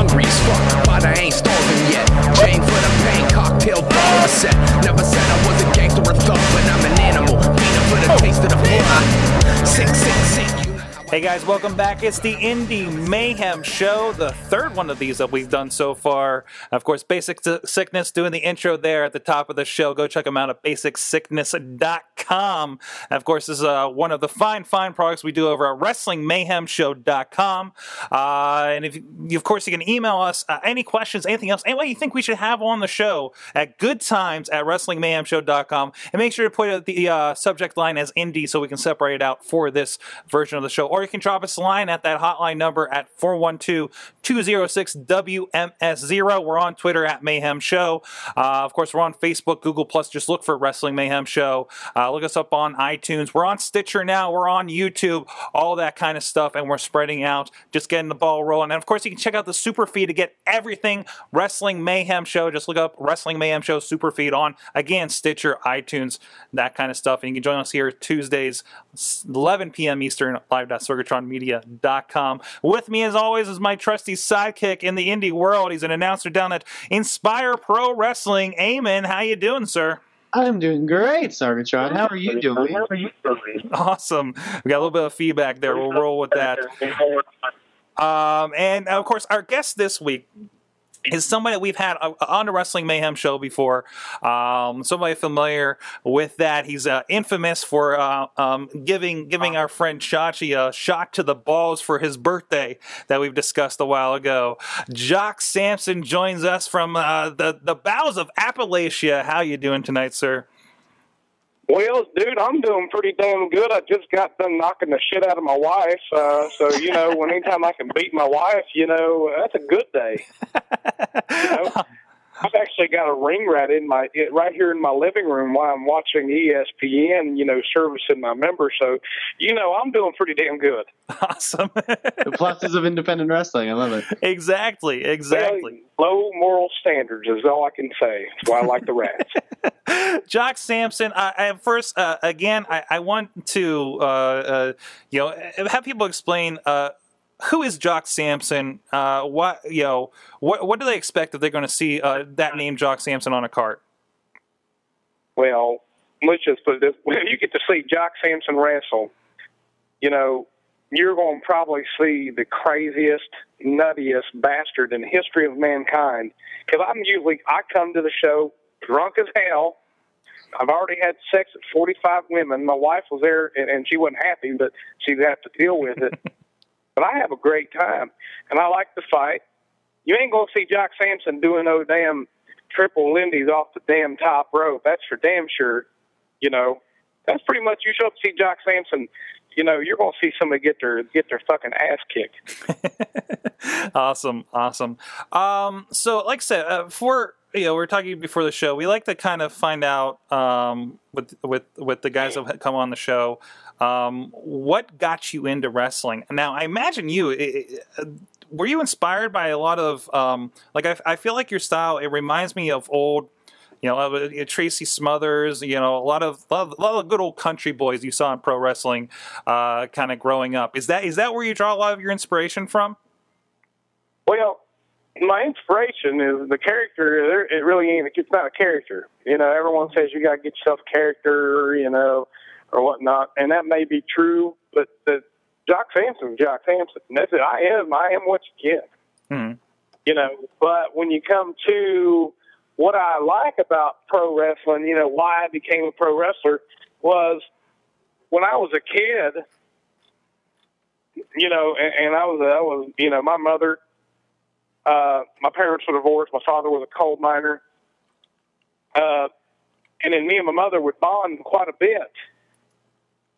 hungry as fuck, but I ain't starving yet. Chain for the pain, cocktail bottle set. Never said I was a gangster or thug, but I'm an animal. Feeding for the taste of the blood. Sick, sick, sick. Hey guys, welcome back. It's the Indy Mayhem Show, the third one of these that we've done so far. Of course, Basic Sickness doing the intro there at the top of the show. Go check them out at basicsickness.com. Of course, this is uh, one of the fine, fine products we do over at WrestlingMayhemShow.com. Uh, and if you, of course, you can email us uh, any questions, anything else, anyone you think we should have on the show at goodtimes at WrestlingMayhemShow.com. And make sure to put the uh, subject line as indie so we can separate it out for this version of the show. Or you can drop us a line at that hotline number at 412 206 WMS0. We're on Twitter at Mayhem Show. Uh, of course, we're on Facebook, Google Plus. Just look for Wrestling Mayhem Show. Uh, look us up on iTunes. We're on Stitcher now. We're on YouTube. All that kind of stuff, and we're spreading out, just getting the ball rolling. And of course, you can check out the super feed to get everything Wrestling Mayhem Show. Just look up Wrestling Mayhem Show super feed on again Stitcher, iTunes, that kind of stuff. And you can join us here Tuesdays, 11 p.m. Eastern, live.sorgatronmedia.com. With me, as always, is my trusty sidekick in the indie world. He's an announcer down at Inspire Pro Wrestling. Eamon. How you doing, sir? I'm doing great, Sorgatron. How are you doing? How are you doing? Awesome. We got a little bit of feedback there. We'll roll with that. Um, and of course, our guest this week is somebody that we've had on the Wrestling Mayhem show before. Um, somebody familiar with that. He's uh, infamous for uh, um, giving giving our friend Chachi a shot to the balls for his birthday that we've discussed a while ago. Jock Samson joins us from uh, the the bowels of Appalachia. How you doing tonight, sir? Well, dude, I'm doing pretty damn good. I just got done knocking the shit out of my wife. Uh, so, you know, when anytime I can beat my wife, you know, that's a good day. You know? I've actually got a ring right in my right here in my living room while I'm watching ESPN. You know, servicing my members. So, you know, I'm doing pretty damn good. Awesome. The pluses of independent wrestling. I love it. exactly. Exactly. Well, low moral standards is all I can say. That's why I like the Rats. Jock Samson. I, I first, uh, again, I, I want to, uh, uh, you know, have people explain uh, who is Jock Samson. Uh, what, you know, what, what do they expect if they're going to see uh, that name, Jock Samson, on a cart? Well, let's just put it this: when you get to see Jock Samson wrestle, you know you're going to probably see the craziest, nuttiest bastard in the history of mankind. Because I'm usually I come to the show drunk as hell. I've already had sex with 45 women. My wife was there, and, and she wasn't happy, but she'd have to deal with it. but I have a great time, and I like to fight. You ain't gonna see Jock Samson doing no damn triple Lindy's off the damn top rope. That's for damn sure. You know, that's pretty much. You show up to see Jock Samson, you know, you're gonna see somebody get their get their fucking ass kicked. awesome, awesome. Um, so, like I said, uh, for you know, we are talking before the show. We like to kind of find out um, with with with the guys that come on the show. Um, what got you into wrestling? Now, I imagine you. It, it, were you inspired by a lot of um, like I, I feel like your style it reminds me of old you know uh, Tracy Smothers you know a lot of a lot lot of good old country boys you saw in pro wrestling uh, kind of growing up is that is that where you draw a lot of your inspiration from Well, my inspiration is the character. It really ain't. It's not a character. You know, everyone says you got to get yourself a character. You know, or whatnot, and that may be true. But the Jock Samson's Jock Samson. And That's it. I am. I am what you get. hmm. you know. But when you come to what I like about pro wrestling, you know, why I became a pro wrestler was when I was a kid, you know, and, and I was, I was, you know, my mother, uh, my parents were divorced. My father was a coal miner. Uh, and then me and my mother would bond quite a bit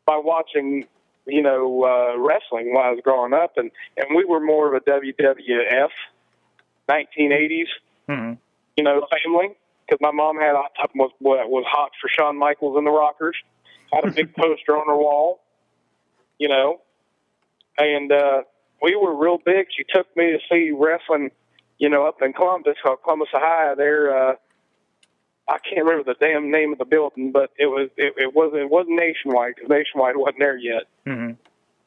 by watching, you know, uh, wrestling while I was growing up. And, and we were more of a WWF 1980s, hmm you know, family. Because my mom had was was hot for Shawn Michaels and the Rockers. Had a big poster on her wall, you know, and uh, we were real big. She took me to see wrestling, you know, up in Columbus, uh, Columbus, Ohio. There, uh, I can't remember the damn name of the building, but it was it, it was it wasn't Nationwide because Nationwide wasn't there yet. hmm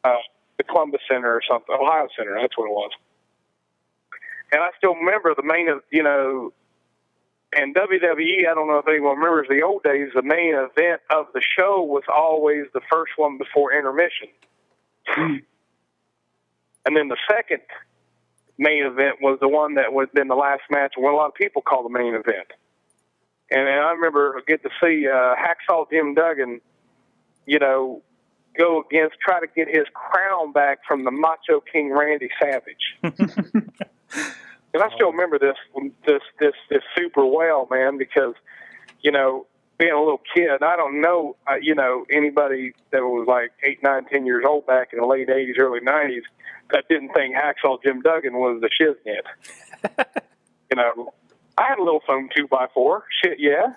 Uh, the Columbus Center or something, Ohio Center. That's what it was. and I still remember the main, of you know, and WWE. I don't know if anyone remembers the old days. The main event of the show was always the first one before intermission, and then the second main event was the one that was then the last match, what a lot of people call the main event. And, and I remember get to see uh, Hacksaw Jim Duggan, you know, go against try to get his crown back from the Macho King Randy Savage. and I still remember this this this this super well, man, because you know being a little kid, I don't know, uh, you know, anybody that was like eight, nine, ten years old back in the late '80s, early '90s that didn't think Hacksaw Jim Duggan was the shiznit. you know, I had a little phone two by four. Shit, yeah.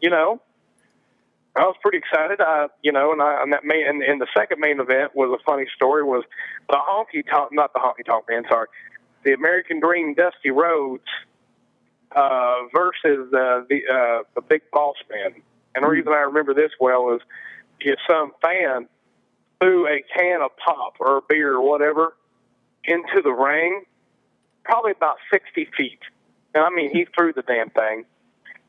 you know, I was pretty excited. I, you know, and I, and that main, and, and the second main event was a funny story. Was the honky tonk, not the honky tonk man, sorry, the American Dream, Dusty Rhodes, uh, versus uh, the uh, the Big Boss Man. And the reason I remember this well is is some fan threw a can of pop or a beer or whatever into the ring, probably about sixty feet. And I mean, he threw the damn thing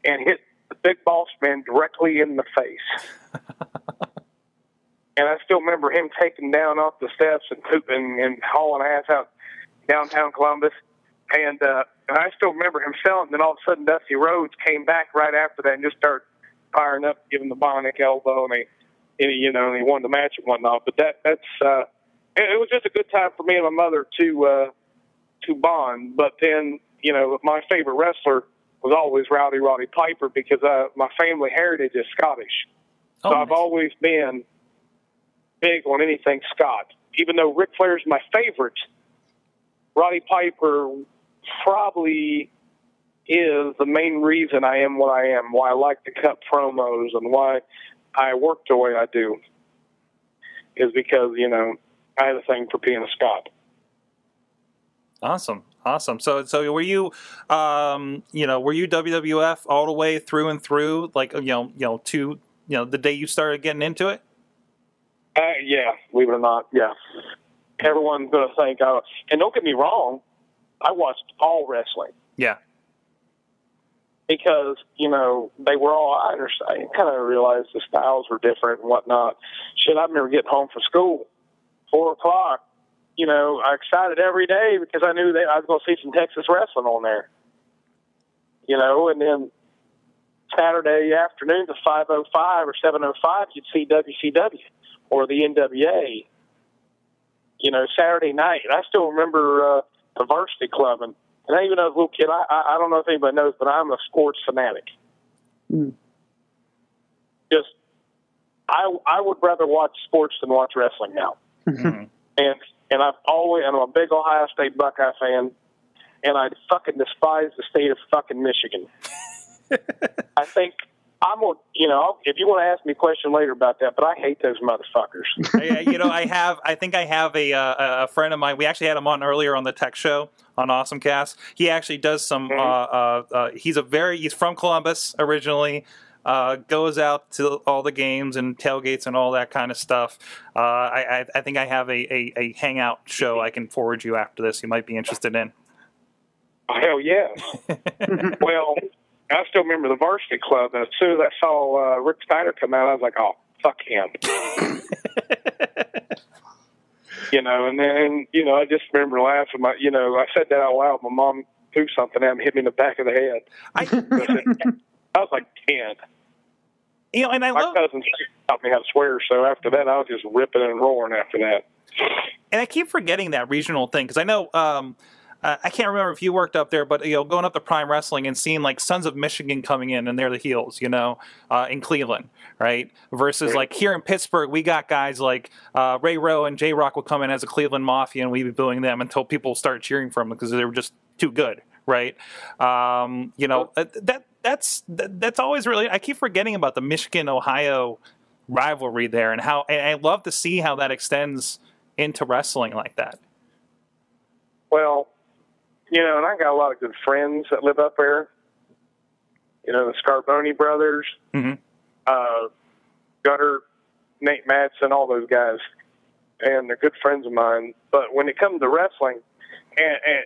and hit the big boss man directly in the face. and I still remember him taking down off the steps and pooping and hauling ass out downtown Columbus. And uh, and I still remember him selling. Then all of a sudden, Dusty Rhodes came back right after that and just started firing up, giving the bionic elbow, and he, and he you know, and he won the match and whatnot. But that that's uh, it, it was just a good time for me and my mother to uh, to bond. But then you know, my favorite wrestler was always Rowdy Roddy Piper because uh, my family heritage is Scottish. Oh, so I've always been big on anything Scott. Even though Ric Flair's my favorite, Roddy Piper probably is the main reason I am what I am, why I like to cut promos and why I work the way I do. Is because, you know, I have a thing for being a Scot. Awesome, awesome. So, so were you, um, you know, were you WWF all the way through and through, like you know, you know, to you know the day you started getting into it? Uh, yeah, believe it or not, yeah. Everyone's going to think, I, and don't get me wrong, I watched all wrestling Yeah, because you know they were all. I understand. I kind of realized the styles were different and whatnot. Shit, I remember getting home from school, four o'clock. You know, I excited every day because I knew that I was going to see some Texas wrestling on there. You know, and then Saturday afternoons at five oh five or seven oh five, you'd see WCW or the NWA. You know, Saturday night. I still remember uh, the Varsity Club, and, and even as a little kid, I, I I don't know if anybody knows, but I'm a sports fanatic. Mm. Just, I I would rather watch sports than watch wrestling now. Mhm. And and I've always and I'm a big Ohio State Buckeye fan, and I fucking despise the state of fucking Michigan. I think I'm a, you know, if you want to ask me a question later about that, but I hate those motherfuckers. I, you know, I have. I think I have a uh, a friend of mine. We actually had him on earlier on the Tech Show on Awesome Cast. He actually does some. Uh, uh, uh, he's a very. He's from Columbus originally. Uh, goes out to all the games and tailgates and all that kind of stuff. Uh, I, I, I think I have a, a, a hangout show I can forward you after this. You might be interested in. Hell yeah. well, I still remember the Varsity Club, and as soon as I saw uh, Rick Steiner come out, I was like, oh, fuck him. you know, and then, you know, I just remember laughing. My, you know, I said that out loud. My mom threw something at me, hit me in the back of the head. I, I was like 10. you know, and I My love. cousin taught me how to swear, so after that, I was just ripping and roaring after that. and I keep forgetting that regional thing because I know um, uh, I can't remember if you worked up there, but you know, going up to Prime Wrestling and seeing like Sons of Michigan coming in and they're the heels, you know, uh, in Cleveland, right? Versus like here in Pittsburgh, we got guys like uh, Ray Rowe and J Rock would come in as a Cleveland Mafia, and we'd be booing them until people started cheering for them because they were just too good, right? Um, you know, uh, that that's that, that's always really. I keep forgetting about the Michigan Ohio rivalry there and how and I love to see how that extends into wrestling like that. Well, you know, and I got a lot of good friends that live up there. You know, the Scarboni brothers, Mhm. uh, Gutter, Nate Madsen, all those guys, and they're good friends of mine. But when it comes to wrestling, and, and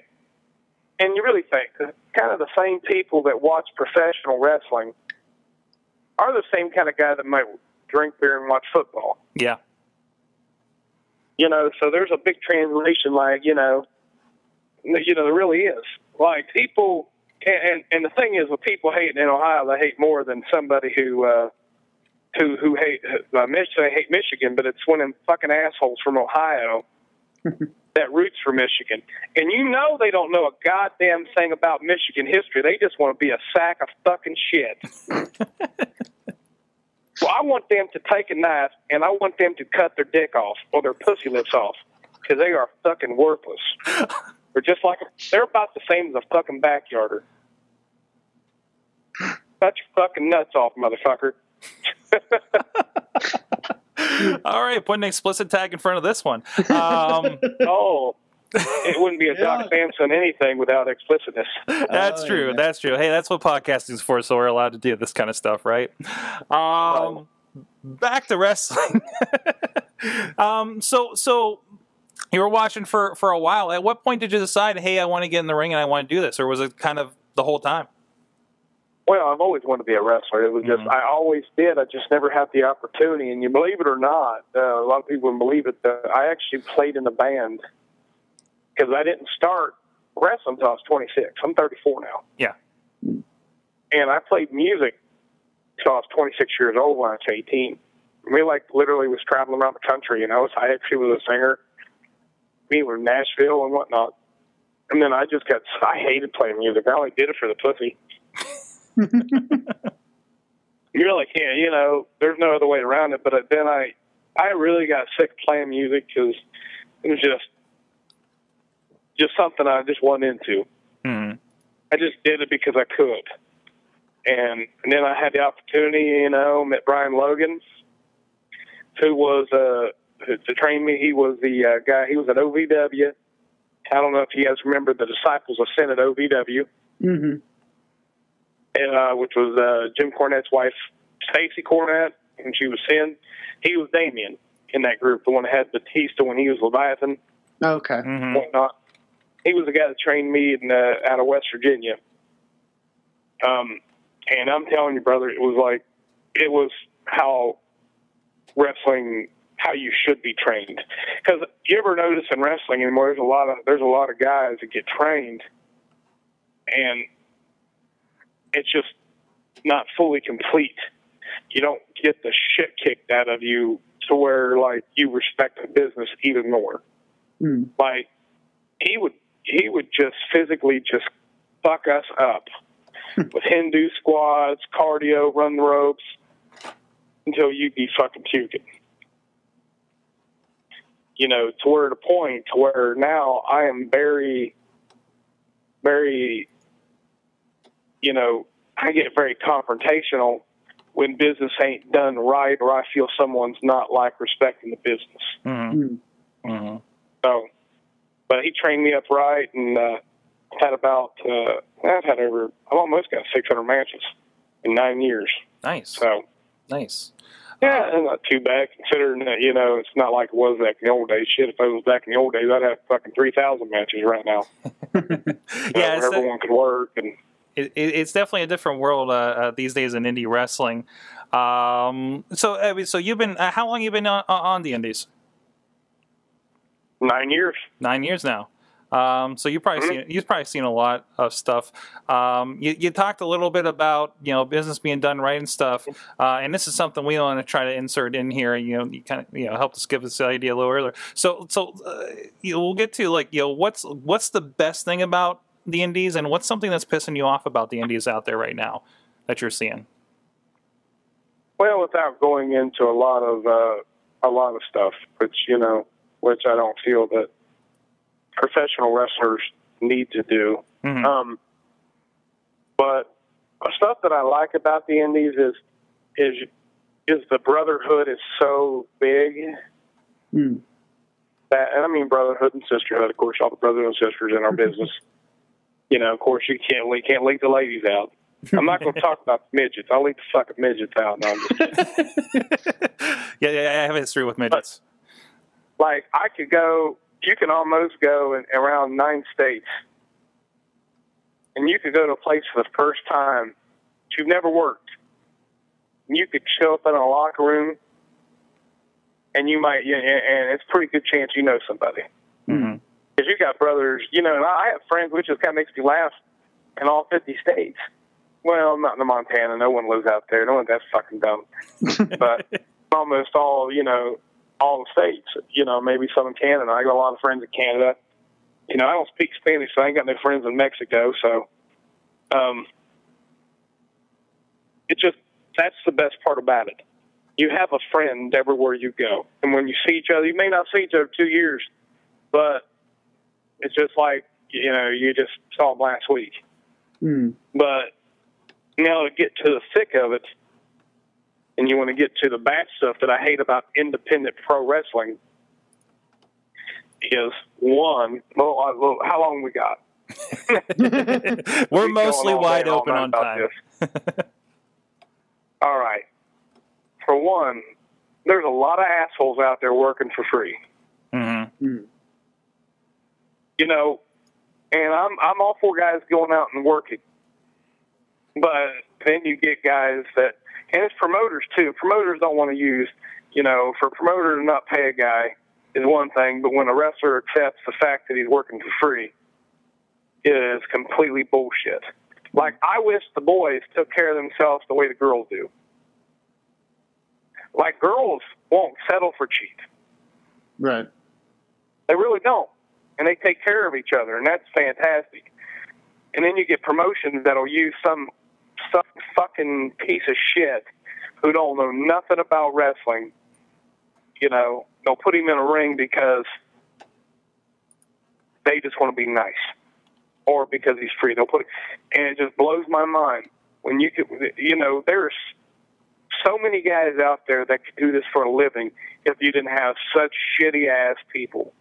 and you really think kind of the same people that watch professional wrestling are the same kind of guy that might drink beer and watch football. Yeah. You know, so there's a big translation lag. You know, you know there really is. Like people, and and, and the thing is, with people hating in Ohio, they hate more than somebody who. uh who who hate uh, Michigan, They hate Michigan, but it's one of them fucking assholes from Ohio that roots for Michigan. And you know they don't know a goddamn thing about Michigan history. They just want to be a sack of fucking shit. well, I want them to take a knife and I want them to cut their dick off or their pussy lips off because they are fucking worthless. They're just like they're about the same as a fucking backyarder. Cut your fucking nuts off, motherfucker. All right, put an explicit tag in front of this one. Um, oh, it wouldn't be a Doc Samson anything without explicitness. that's Oh, true. yeah. That's true. Hey, that's what podcasting is for. So we're allowed to do this kind of stuff, right? Um, back to wrestling. um, so so you were watching for for a while. At what point did you decide, hey, I want to get in the ring and I want to do this, or was it kind of the whole time? Well, I've always wanted to be a wrestler. It was just Mhm. I always did. I just never had the opportunity. And you believe it or not, uh, a lot of people wouldn't believe it. Uh, I actually played in a band because I didn't start wrestling until I was 26. I'm 34 now, Yeah. and I played music until I was 26 years old when I was 18. We like literally was traveling around the country. You know, so I actually was a singer. We were in Nashville and whatnot. And then I just got, I hated playing music. I only did it for the pussy. you really can't, you know, there's no other way around it. But then I, I really got sick of playing music because it was just, just something I just wasn't into. Hmm. I just did it because I could. And, and then I had the opportunity, you know, met Brian Logan, who was, uh, to train me. He was the uh, guy, he was at OVW. I don't know if you guys remember the Disciples of Synn at OVW hmm uh, which was uh, Jim Cornette's wife, Stacy Cornette, and she was Sin. He was Damien in that group, the one that had Batista when he was Leviathan Okay. Mhm. whatnot. He was the guy that trained me in, uh, out of West Virginia. Um, and I'm telling you, brother, it was like it was how wrestling, how you should be trained. Because you ever notice in wrestling anymore, there's a lot of there's a lot of guys that get trained, and it's just not fully complete. You don't get the shit kicked out of you to where like you respect the business even more. Hmm. Like he would he would just physically just fuck us up with Hindu squats, cardio, run the ropes until you'd be fucking puking. You know, to where the point to where now I am very, very, you know, I get very confrontational when business ain't done right or I feel someone's not like respecting the business. Mhm. Hmm. Mhm. So, but he trained me up right and uh, had about uh, I've had over I've almost got 600 matches in nine years. Nice. So Nice. Yeah, and not too bad considering that you know it's not like it was back in the old days. Shit, if it was back in the old days, I'd have fucking 3,000 matches right now. Yeah, uh, it's, where de- everyone could work and it, it- it's definitely a different world uh, uh, these days in indie wrestling. Um, so, so you've been uh, how long you been on, on the indies? nine years. Nine years now. Um, so you probably Mhm. seen you've probably seen a lot of stuff. Um, you, you talked a little bit about you know business being done right and stuff, uh, and this is something we want to try to insert in here. You know, you kind of you know helped us give us the idea a little earlier. So so uh, you know, we'll get to like you know what's what's the best thing about the indies, and what's something that's pissing you off about the indies out there right now that you're seeing. Well, without going into a lot of uh, a lot of stuff, which you know, which I don't feel that professional wrestlers need to do. Mhm. Um, but stuff that I like about the Indies is is is the brotherhood is so big Hmm. that, and I mean brotherhood and sisterhood. Of course, all the brothers and sisters in our business. You know, of course, you can't le- can't leave the ladies out. I'm not going to talk about midgets. I'll leave the fucking midgets out. No, I'm just yeah, yeah, I have a history with midgets. like I could go. You can almost go in around nine states and you could go to a place for the first time that you've never worked. And you could show up in a locker room, and you might, yeah, and it's a pretty good chance you know somebody. hmm Because you got brothers, you know, and I have friends, which just kind of makes me laugh, in all 50 states. Well, not in the Montana. No one lives out there. No one that's fucking dumb. but almost all, you know, all the states. You know, maybe some in Canada. I got a lot of friends in Canada. You know, I don't speak Spanish, so I ain't got no friends in Mexico. So, um, it's just that's the best part about it. You have a friend everywhere you go, and when you see each other, you may not see each other two years, but it's just like you know you just saw them last week. Mm. But now to get to the thick of it, and you want to get to the bad stuff that I hate about independent pro wrestling, is one. Well, how long we got? We're mostly wide open on time. all right. For one, there's a lot of assholes out there working for free. hmm Mm. you know, and I'm I'm all for guys going out and working, but then you get guys that, and it's promoters too. Promoters don't want to use, you know, for a promoter to not pay a guy is one thing, but when a wrestler accepts the fact that he's working for free, is completely bullshit. Like I wish the boys took care of themselves the way the girls do. Like girls won't settle for cheap. Right. They really don't. And they take care of each other, and that's fantastic. And then you get promotions that'll use some some fucking piece of shit who don't know nothing about wrestling. You know, they'll put him in a ring because they just want to be nice, or because he's free. They'll put, and it just blows my mind when you could, you know, there's so many guys out there that could do this for a living if you didn't have such shitty ass people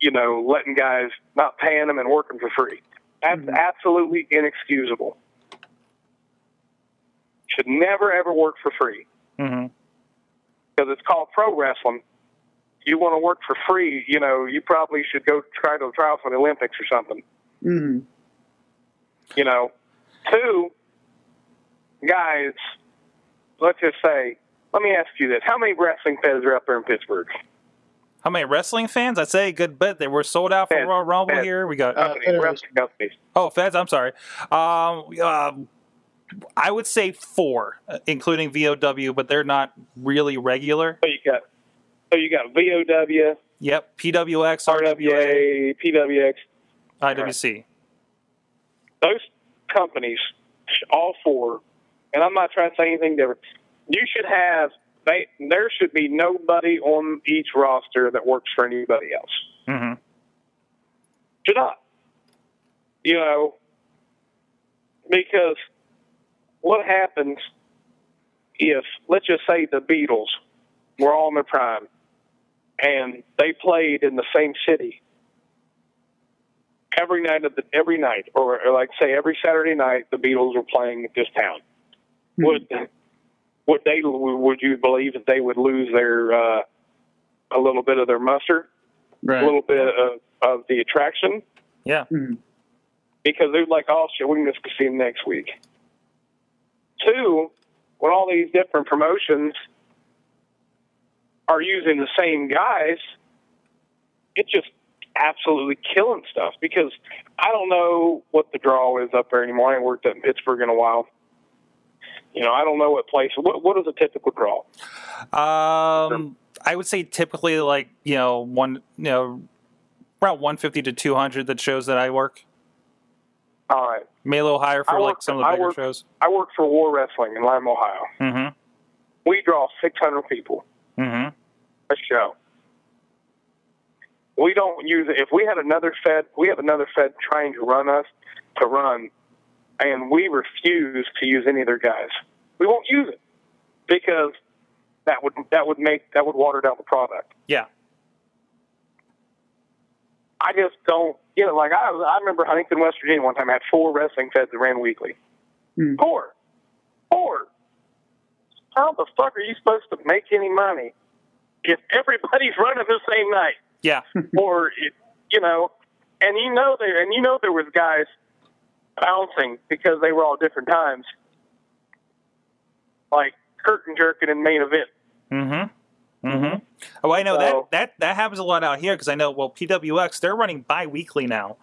you know, letting guys not paying them and working for free. That's Mhm. absolutely inexcusable. Should never ever work for free hmm because it's called pro wrestling. You want to work for free, you know, you probably should go try to try out for the Olympics or something. hmm You know, two guys. Let's just say. Let me ask you this: How many wrestling fans are up there in Pittsburgh? How many wrestling fans? I'd say a good bit. They were sold out for Feds. Royal Rumble Feds. here. We got Uh, Companies, wrestling companies. oh feds. I'm sorry. Um, uh, I would say four, uh, including VOW, but they're not really regular. So you got, so you got VOW, Yep, PWX, RWA, RWA, PWX. IWC. those companies, all four, and I'm not trying to say anything different. You should have they. There should be nobody on each roster that works for anybody else. hmm Should not. You know, because what happens if, let's just say, the Beatles were all in their prime and they played in the same city every night of the every night, or, or like say every Saturday night, the Beatles were playing at this town. Would would they would you believe that they would lose their uh, a little bit of their muster, Right. a little bit of, of the attraction? Yeah. Mhm. because they're like, oh shit, we can just go see them next week. Two, when all these different promotions are using the same guys, it's just absolutely killing stuff because I don't know what the draw is up there anymore. I worked at Pittsburgh in a while. You know, I don't know what place. What what is a typical draw? Um, I would say typically like you know one you know around 150 to 200 that shows that I work. All right, Maybe a little higher for I like work- some of the I bigger work- shows. I work for War Wrestling in Lima, Ohio. Mm-hmm. We draw 600 people. Mm-hmm. a show. We don't use it. If we had another Fed, we have another Fed trying to run us to run, and we refuse to use any of their guys. We won't use it because that would that would make that would water down the product. Yeah. I just don't, you know, like I I remember Huntington, West Virginia, one time had four wrestling feds that ran weekly. Hmm. Four, four. How the fuck are you supposed to make any money if everybody's running the same night? Yeah. or it, you know, and you know there and you know there was guys bouncing because they were all different times. Like curtain jerking in main event. Mm-hmm. Mm-hmm. Oh, I know So- that that that happens a lot out here because I know. Well, PWX they're running bi-weekly now,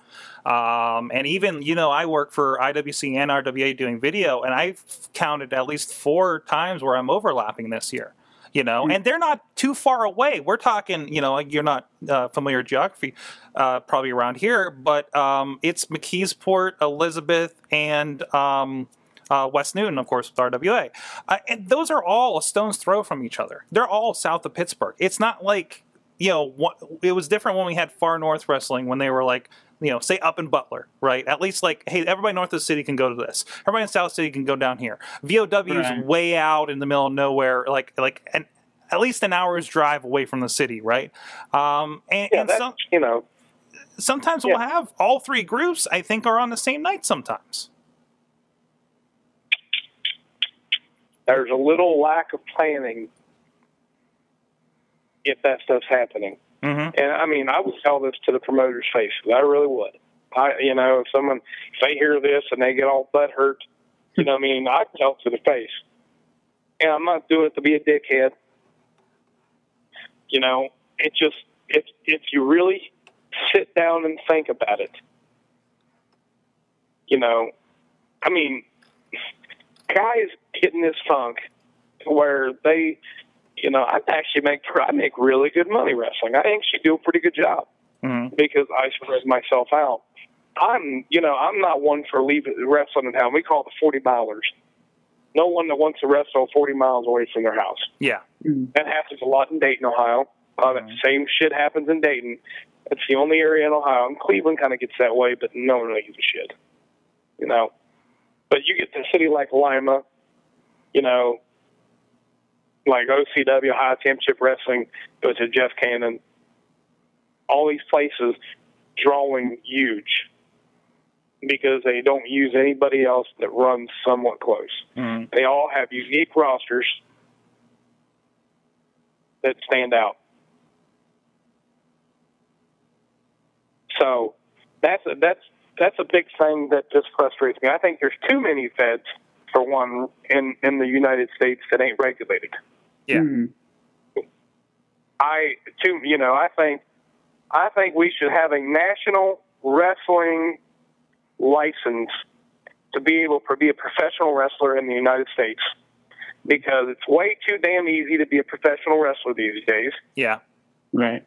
um, and even you know I work for IWC and RWA doing video, and I've counted at least four times where I'm overlapping this year. You know, and they're not too far away. We're talking, you know, you're not uh, familiar with geography, uh, probably around here, but um, it's McKeesport, Elizabeth, and um, uh, West Newton, of course, with RWA. Uh, and those are all a stone's throw from each other. They're all south of Pittsburgh. It's not like, you know, what, it was different when we had Far North Wrestling when they were like, you know, say up in Butler, right? At least like, hey, everybody north of the city can go to this. Everybody in South City can go down here. VOW is Right. way out in the middle of nowhere, like like an at least an hour's drive away from the city, right? Um, and, Yeah, and some, you know. sometimes yeah. we'll have all three groups. I think are on the same night sometimes. There's a little lack of planning if that stuff's happening. Mm-hmm. And I mean, I would tell this to the promoters' faces. I really would. I, you know, if someone if they hear this and they get all butt hurt, you know, I mean, I tell it to the face. And I'm not doing it to be a dickhead. You know, it just if if you really sit down and think about it, you know, I mean, guys get in this funk where they, you know, I actually make I make really good money wrestling. I actually do a pretty good job Mm-hmm. because I spread myself out. I'm, you know, I'm not one for leaving wrestling in town. We call it the forty milers. No one that wants to wrestle forty miles away from their house. Yeah. That happens a lot in Dayton, Ohio. Uh, that same shit happens in Dayton. It's the only area in Ohio. And Cleveland kind of gets that way, but no one really gives a shit. You know. But you get to a city like Lima, you know, like OCW, High Championship Wrestling, go to Jeff Cannon. All these places drawing huge because they don't use anybody else that runs somewhat close. Mhm. They all have unique rosters that stand out. So that's a, that's that's a big thing that just frustrates me. I think there's too many feds for one in in the United States that ain't regulated. Yeah. Mhm. I too you know I think I think we should have a national wrestling license to be able to be a professional wrestler in the United States because it's way too damn easy to be a professional wrestler these days. Yeah. Right.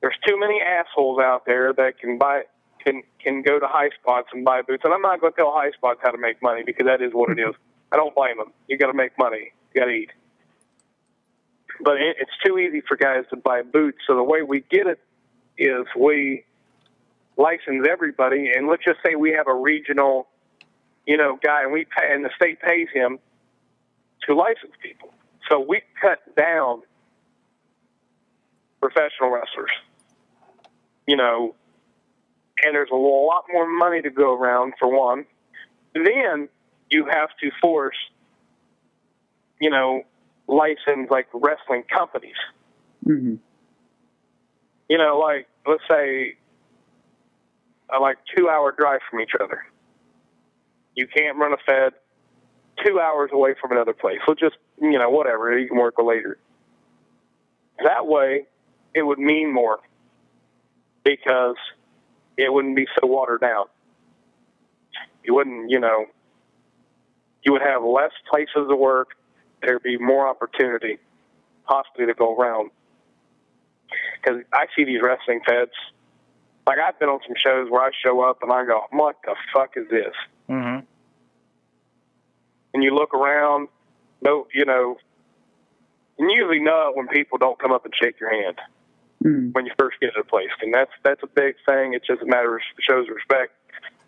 There's too many assholes out there that can buy can can go to high spots and buy boots. And I'm not going to tell high spots how to make money because that is what it is. I don't blame them. You got to make money. You got to eat. But it, it's too easy for guys to buy boots. So the way we get it is we license everybody, and let's just say we have a regional, you know, guy, and we pay, and the state pays him to license people. So we cut down professional wrestlers. You know, and there's a lot more money to go around for one. Then you have to force, you know, license like wrestling companies. hmm You know, like let's say a like two hour drive from each other. You can't run a fed two hours away from another place. So just you know, whatever, you can work later. That way it would mean more because it wouldn't be so watered down. You wouldn't, you know, you would have less places to work. There'd be more opportunity, possibly to go around. Because I see these wrestling feds. Like I've been on some shows where I show up and I go, "What the fuck is this?" Mm-hmm. And you look around, no, you know, and usually know when people don't come up and shake your hand hmm when you first get to the place, and that's that's a big thing. It's just a matter of shows respect.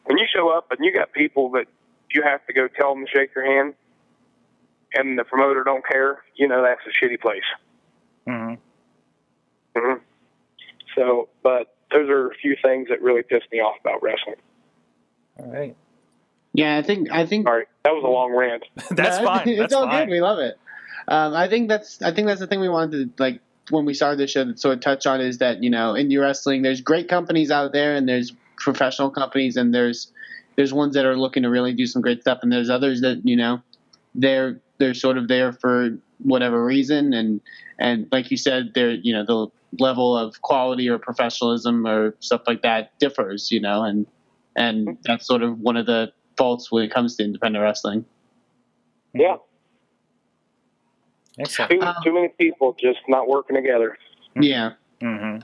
When you show up and you got people that you have to go tell them to shake your hand, and the promoter don't care, you know that's a shitty place. Mm-hmm. hmm So, but those are a few things that really piss me off about wrestling. All right. Yeah, I think I think Sorry, that was a long rant. That's No, fine. It's That's all fine. good. We love it. Um, I think that's I think that's the thing we wanted to like when we started the show that sort of touched on is that you know indie wrestling there's great companies out there and there's professional companies and there's there's ones that are looking to really do some great stuff, and there's others that you know they're they're sort of there for whatever reason, and and like you said, they're you know the level of quality or professionalism or stuff like that differs, you know, and and that's sort of one of the faults when it comes to independent wrestling. Yeah, Excellent. too, Um, too many people just not working together. Yeah. hmm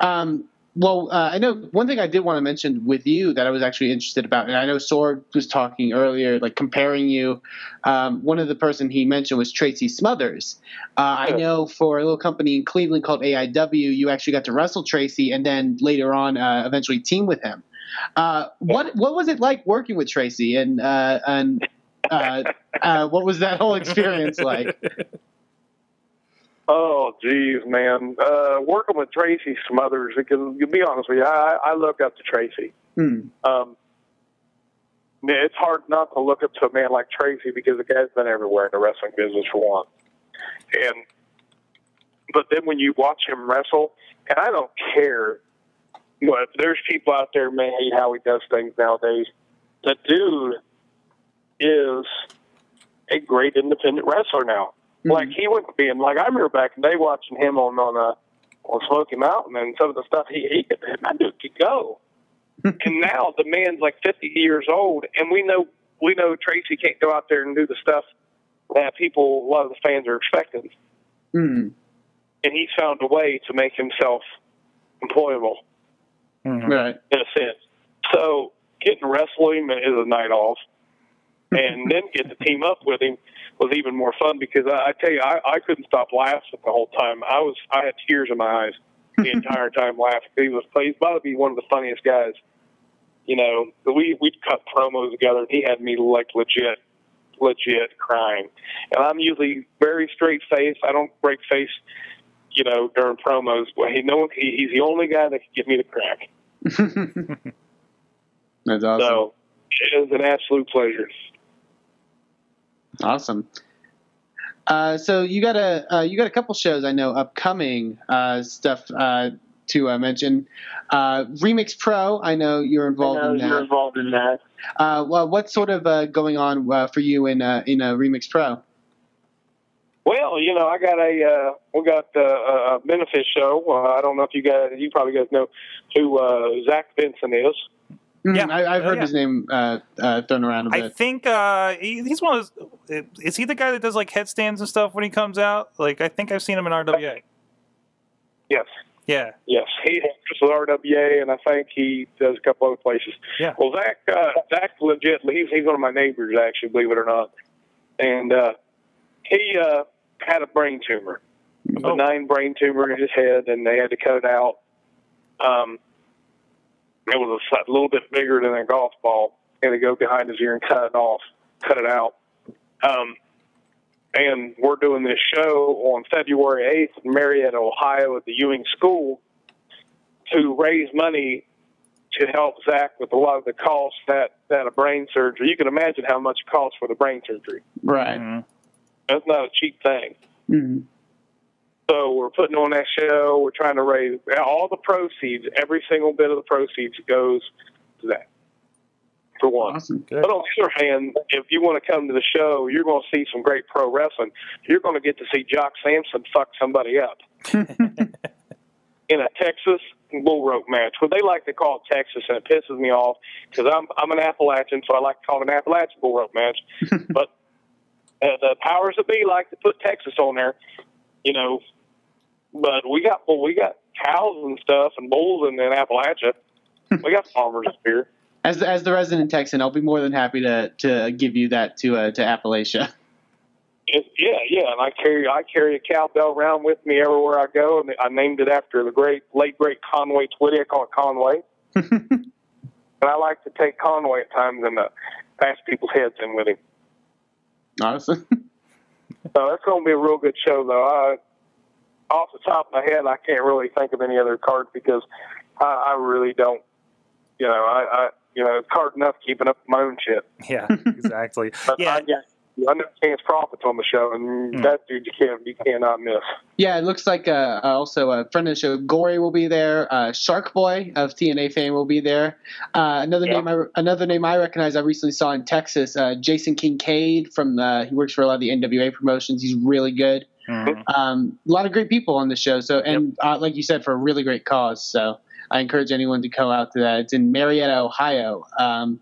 Um, well, uh, I know one thing I did want to mention with you that I was actually interested about, and I know Sorg was talking earlier, like comparing you. Um, one of the person he mentioned was Tracy Smothers. Uh, I know for a little company in Cleveland called AIW, you actually got to wrestle Tracy, and then later on, uh, eventually team with him. Uh, what what was it like working with Tracy, and uh, and uh, uh, what was that whole experience like? Oh, geez, man. Uh, working with Tracy Smothers, because to be honest with you, I, I look up to Tracy. Hmm. Um, it's hard not to look up to a man like Tracy because the guy's been everywhere in the wrestling business for one. And but then when you watch him wrestle, and I don't care what there's people out there may hate how he does things nowadays. The dude is a great independent wrestler now. Like he went to being like I remember back in the day watching him on on uh, on Smoky Mountain and some of the stuff he he could that dude could go. and now the man's like fifty years old and we know we know Tracy can't go out there and do the stuff that people a lot of the fans are expecting. Hmm. And he's found a way to make himself employable hmm Right. in a sense. So getting wrestling wrestle is a night off, and then get to team up with him was even more fun because I, I tell you, I, I couldn't stop laughing the whole time. I was I had tears in my eyes the entire time laughing. He was he's about to be one of the funniest guys. You know, we we'd cut promos together, and he had me like legit, legit crying. And I'm usually very straight face. I don't break face. You know, during promos, well, he no one, he, he's the only guy that can give me the crack. That's awesome. So it is an absolute pleasure. Awesome. Uh, so you got a uh, you got a couple shows I know upcoming uh, stuff uh, to uh, mention. Uh, Remix Pro, I know you're involved in that. You're involved in that. Uh, well, what's sort of uh, going on uh, for you in uh, in uh, Remix Pro? Well, you know, I got a uh, we got uh, a benefit show. Uh, I don't know if you guys, you probably guys know who uh, Zach Benson is. Mhm, Yeah. I, I've Oh, heard yeah. his name uh, uh, thrown around a I bit. I think uh, he, he's one of those. Is he the guy that does like headstands and stuff when he comes out? Like I think I've seen him in RWA. Yes, Yeah. yes, he works with RWA, and I think he does a couple other places. Yeah. Well, Zach, uh, Zach, legit, he's he's one of my neighbors, actually, believe it or not, and uh, he uh, had a brain tumor, a Oh. benign brain tumor in his head, and they had to cut it out. Um, it was a little bit bigger than a golf ball. Had to go behind his ear and cut it off, cut it out. Um, and we're doing this show on February 8th in Marietta, Ohio, at the Ewing School to raise money to help Zach with a lot of the costs that that a brain surgery. You can imagine how much it costs for the brain surgery. right. Mhm. That's not a cheap thing. Mhm. So we're putting on that show. We're trying to raise all the proceeds. Every single bit of the proceeds goes to that. For one. Awesome. But on the other hand, if you want to come to the show, you're going to see some great pro wrestling. You're going to get to see Jock Samson fuck somebody up in a Texas bull rope match. What they like to call it Texas, and it pisses me off because I'm I'm an Appalachian, so I like to call it an Appalachian bull rope match. but uh, the powers that be like to put Texas on there, you know. But we got well, we got cows and stuff and bulls in, in Appalachia. we got farmers up here. As as the resident Texan, I'll be more than happy to to give you that to uh, to Appalachia. It, yeah, yeah, and I carry I carry a cowbell around with me everywhere I go, and I named it after the great late great Conway Twitty. I call it Conway, and I like to take Conway at times and uh, bash people's heads in with him. Awesome. So that's going to be a real good show, though. I, off the top of my head, I can't really think of any other cards because I, I really don't. You know, I, I you know it's hard enough keeping up my own shit. Yeah. Exactly. But Yeah. I got I know Chance Prophet's on the show, and Hmm. that dude you can't you cannot miss. Yeah, it looks like uh, also a friend of the show, Gory, will be there. Uh, Shark Boy of TNA fame will be there. Uh, another Yeah. name, I, another name I recognize. I recently saw in Texas, uh, Jason Kincaid from. Uh, he works for a lot of the NWA promotions. He's really good. Mhm. Um, a lot of great people on the show. So, and uh, like you said, for a really great cause. So, I encourage anyone to go out to that. It's in Marietta, Ohio. Um,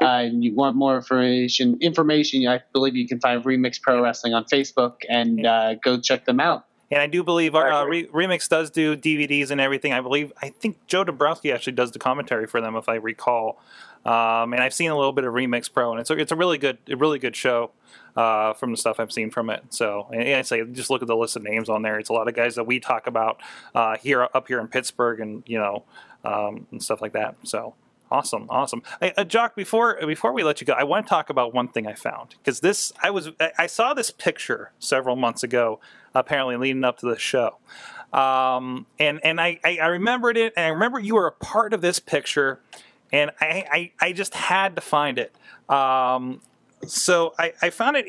uh, and you want more information? Information, I believe you can find Remix Pro Wrestling on Facebook and uh, go check them out. And I do believe our uh, Re- Remix does do DVDs and everything. I believe I think Joe Dombrowski actually does the commentary for them, if I recall. Um, and I've seen a little bit of Remix Pro, and it's a, it's a really good a really good show uh, from the stuff I've seen from it. So, and I say just look at the list of names on there. It's a lot of guys that we talk about uh, here up here in Pittsburgh, and you know, um, and stuff like that. So. Awesome, awesome. Hey, uh, Jock, before before we let you go, I want to talk about one thing I found because this I was I- saw this picture several months ago, apparently leading up to the show, um, and and I, I I remembered it, and I remember you were a part of this picture, and I I, I just had to find it. Um, so I, I found it.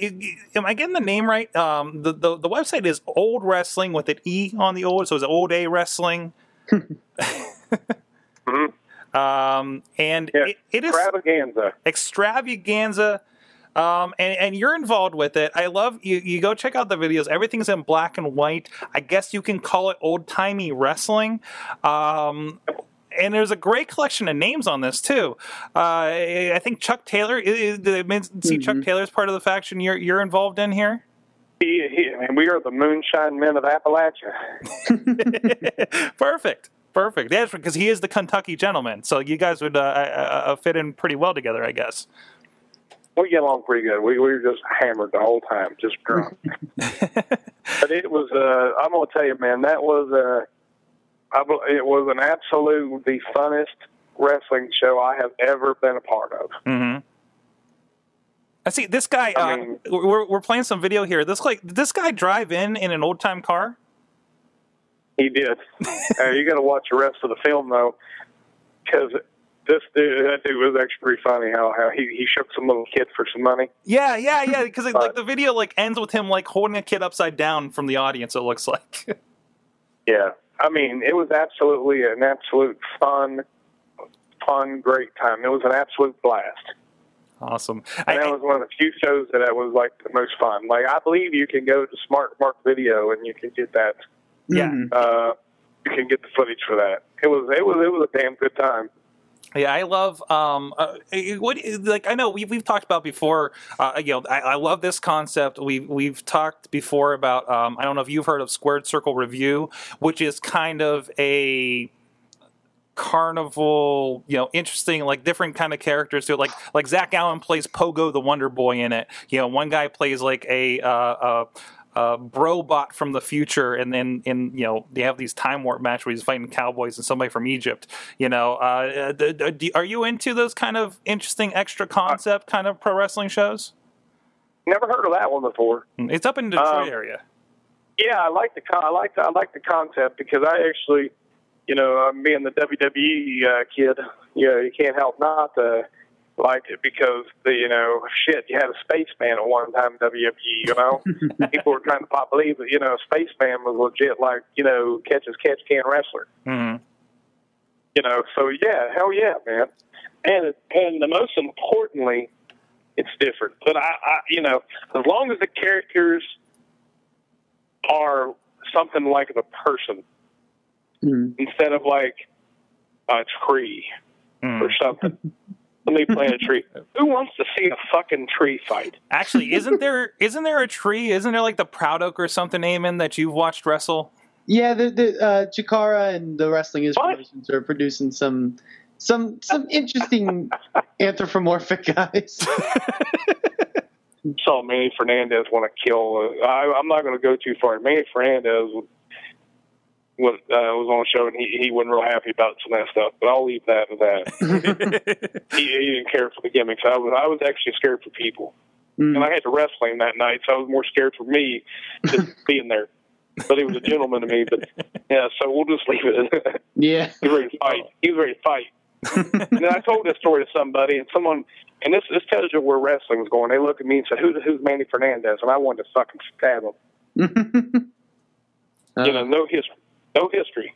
Am I getting the name right? Um, the, the the website is Old Wrestling with an E on the old, so it's Old A Wrestling. Mhm. Um, and Yeah, it, it is Extravaganza. extravaganza. Um, and, and you're involved with it. I love you. You go check out the videos. Everything's in black and white. I guess you can call it old timey wrestling. Um, and there's a great collection of names on this too. Uh, I I think Chuck Taylor. Is, did I men- see Chuck Taylor's part of the faction you're you're involved in here? He, he, and we are the Moonshine Men of Appalachia. Perfect. Perfect. That's because he is the Kentucky gentleman. So you guys would uh, uh, uh, fit in pretty well together, I guess. We get along pretty good. We, we were just hammered the whole time, just drunk. but it was, uh, I'm going to tell you, man, that was, uh, I, it was an absolute, the funnest wrestling show I have ever been a part of. Mm-hmm. I see this guy. I uh, mean- we're we're playing some video here. This like this guy drive in in an old time car. He did. uh, you got to watch the rest of the film though, because this dude, that dude was actually pretty funny. How how he he shook some little kid for some money. Yeah, yeah, yeah. Because like the video like ends with him like holding a kid upside down from the audience. It looks like. Yeah, I mean, it was absolutely an absolute fun, fun, great time. It was an absolute blast. awesome. And I- that was one of the few shows that I was like the most fun. Like I believe you can go to Smart Mark Video and you can get that. yeah. Uh, you can get the footage for that. It was it was it was a damn good time. Yeah, I love um uh, what like I know we've we've talked about before. Uh, you know, I, I love this concept. We we've talked before about um I don't know if you've heard of Squared Circle Review, which is kind of a carnival, you know, interesting like different kind of characters it. Like like Zach Allen plays Pogo the Wonder Boy in it. You know, one guy plays like a uh, uh uh, Brobot from the future, and then in you know they have these time warp match where he's fighting cowboys and somebody from Egypt. You know, uh, d- d- d- are you into those kind of interesting extra concept kind of pro wrestling shows? Never heard of that one before. It's up in the Detroit Um, area. Yeah, I like the con- I like the, I like the concept because I actually, you know, um, being the WWE uh, kid, you know, you can't help not to like it because the you know shit you had a spaceman at one time in WWE. You know, people were trying to pop believe that you know spaceman was legit like you know catch as catch can wrestler. hmm You know, so yeah, hell yeah, man. And and the most importantly, it's different. But I, I you know, as long as the characters are something like the person Mhm. instead of like a tree or something. Let me plant a tree. Who wants to see a fucking tree fight? Actually, isn't there isn't there a tree? Isn't there like the Proud Oak or something, Eamon, that you've watched wrestle? Yeah, the, the uh, Chikara and the Wrestling is What? promotions are producing some some some interesting anthropomorphic guys. Saw Manny Fernandez want to kill. Uh, I, I'm not going to go too far. Manny Fernandez was was, uh, was on the show and he he wasn't real happy about some of that stuff. But I'll leave that to that. he, he didn't care for the gimmicks. I was I was actually scared for people, Mm. and I had to wrestle him that night, so I was more scared for me just being there. But he was a gentleman to me. But yeah, so we'll just leave it. yeah, He was ready to fight. He was ready to fight. and then I told this story to somebody, and someone, and this this tells you where wrestling was going. They looked at me and said, "Who's who's Manny Fernandez?" And I wanted to fucking stab them. you know, no history, no history.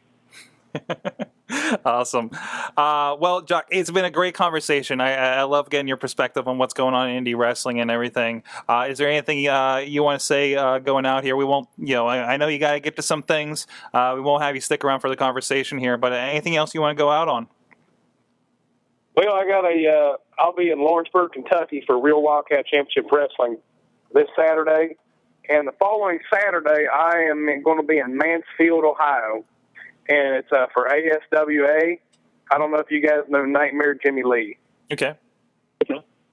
awesome. Uh, well, Jock, it's been a great conversation. I, I love getting your perspective on what's going on in indie wrestling and everything. Uh, is there anything uh, you want to say uh, going out here? We won't, you know, I, I know you got to get to some things. Uh, we won't have you stick around for the conversation here, but anything else you want to go out on? Well, I got a. Uh, I'll be in Lawrenceburg, Kentucky for Real Wildcat Championship Wrestling this Saturday, and the following Saturday I am going to be in Mansfield, Ohio and it's uh, for ASWA. I don't know if you guys know Nightmare Jimmy Lee. Okay.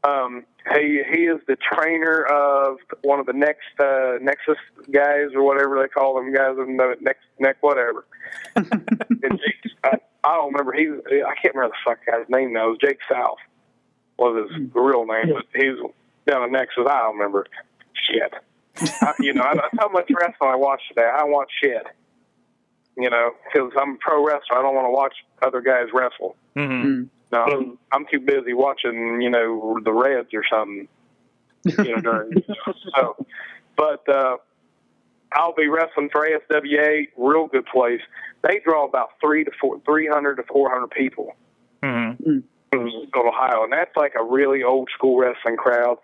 Um, he he is the trainer of one of the next uh, Nexus guys or whatever they call them guys in the next neck whatever. and Jake, I, I don't remember. He's I can't remember the fuck guy's name now. It was Jake South was his real name, but he's down in Nexus. I don't remember. Shit. I, you know, that's how much wrestling I watch today. I watch shit you know, because I'm a pro wrestler. I don't want to watch other guys wrestle. Mm-hmm. No, I'm, I'm too busy watching, you know, the Reds or something. You know, during so, but uh, I'll be wrestling for ASWA, real good place. They draw about three to four, three hundred to four hundred people. Mm-hmm. In Ohio, and that's like a really old school wrestling crowd.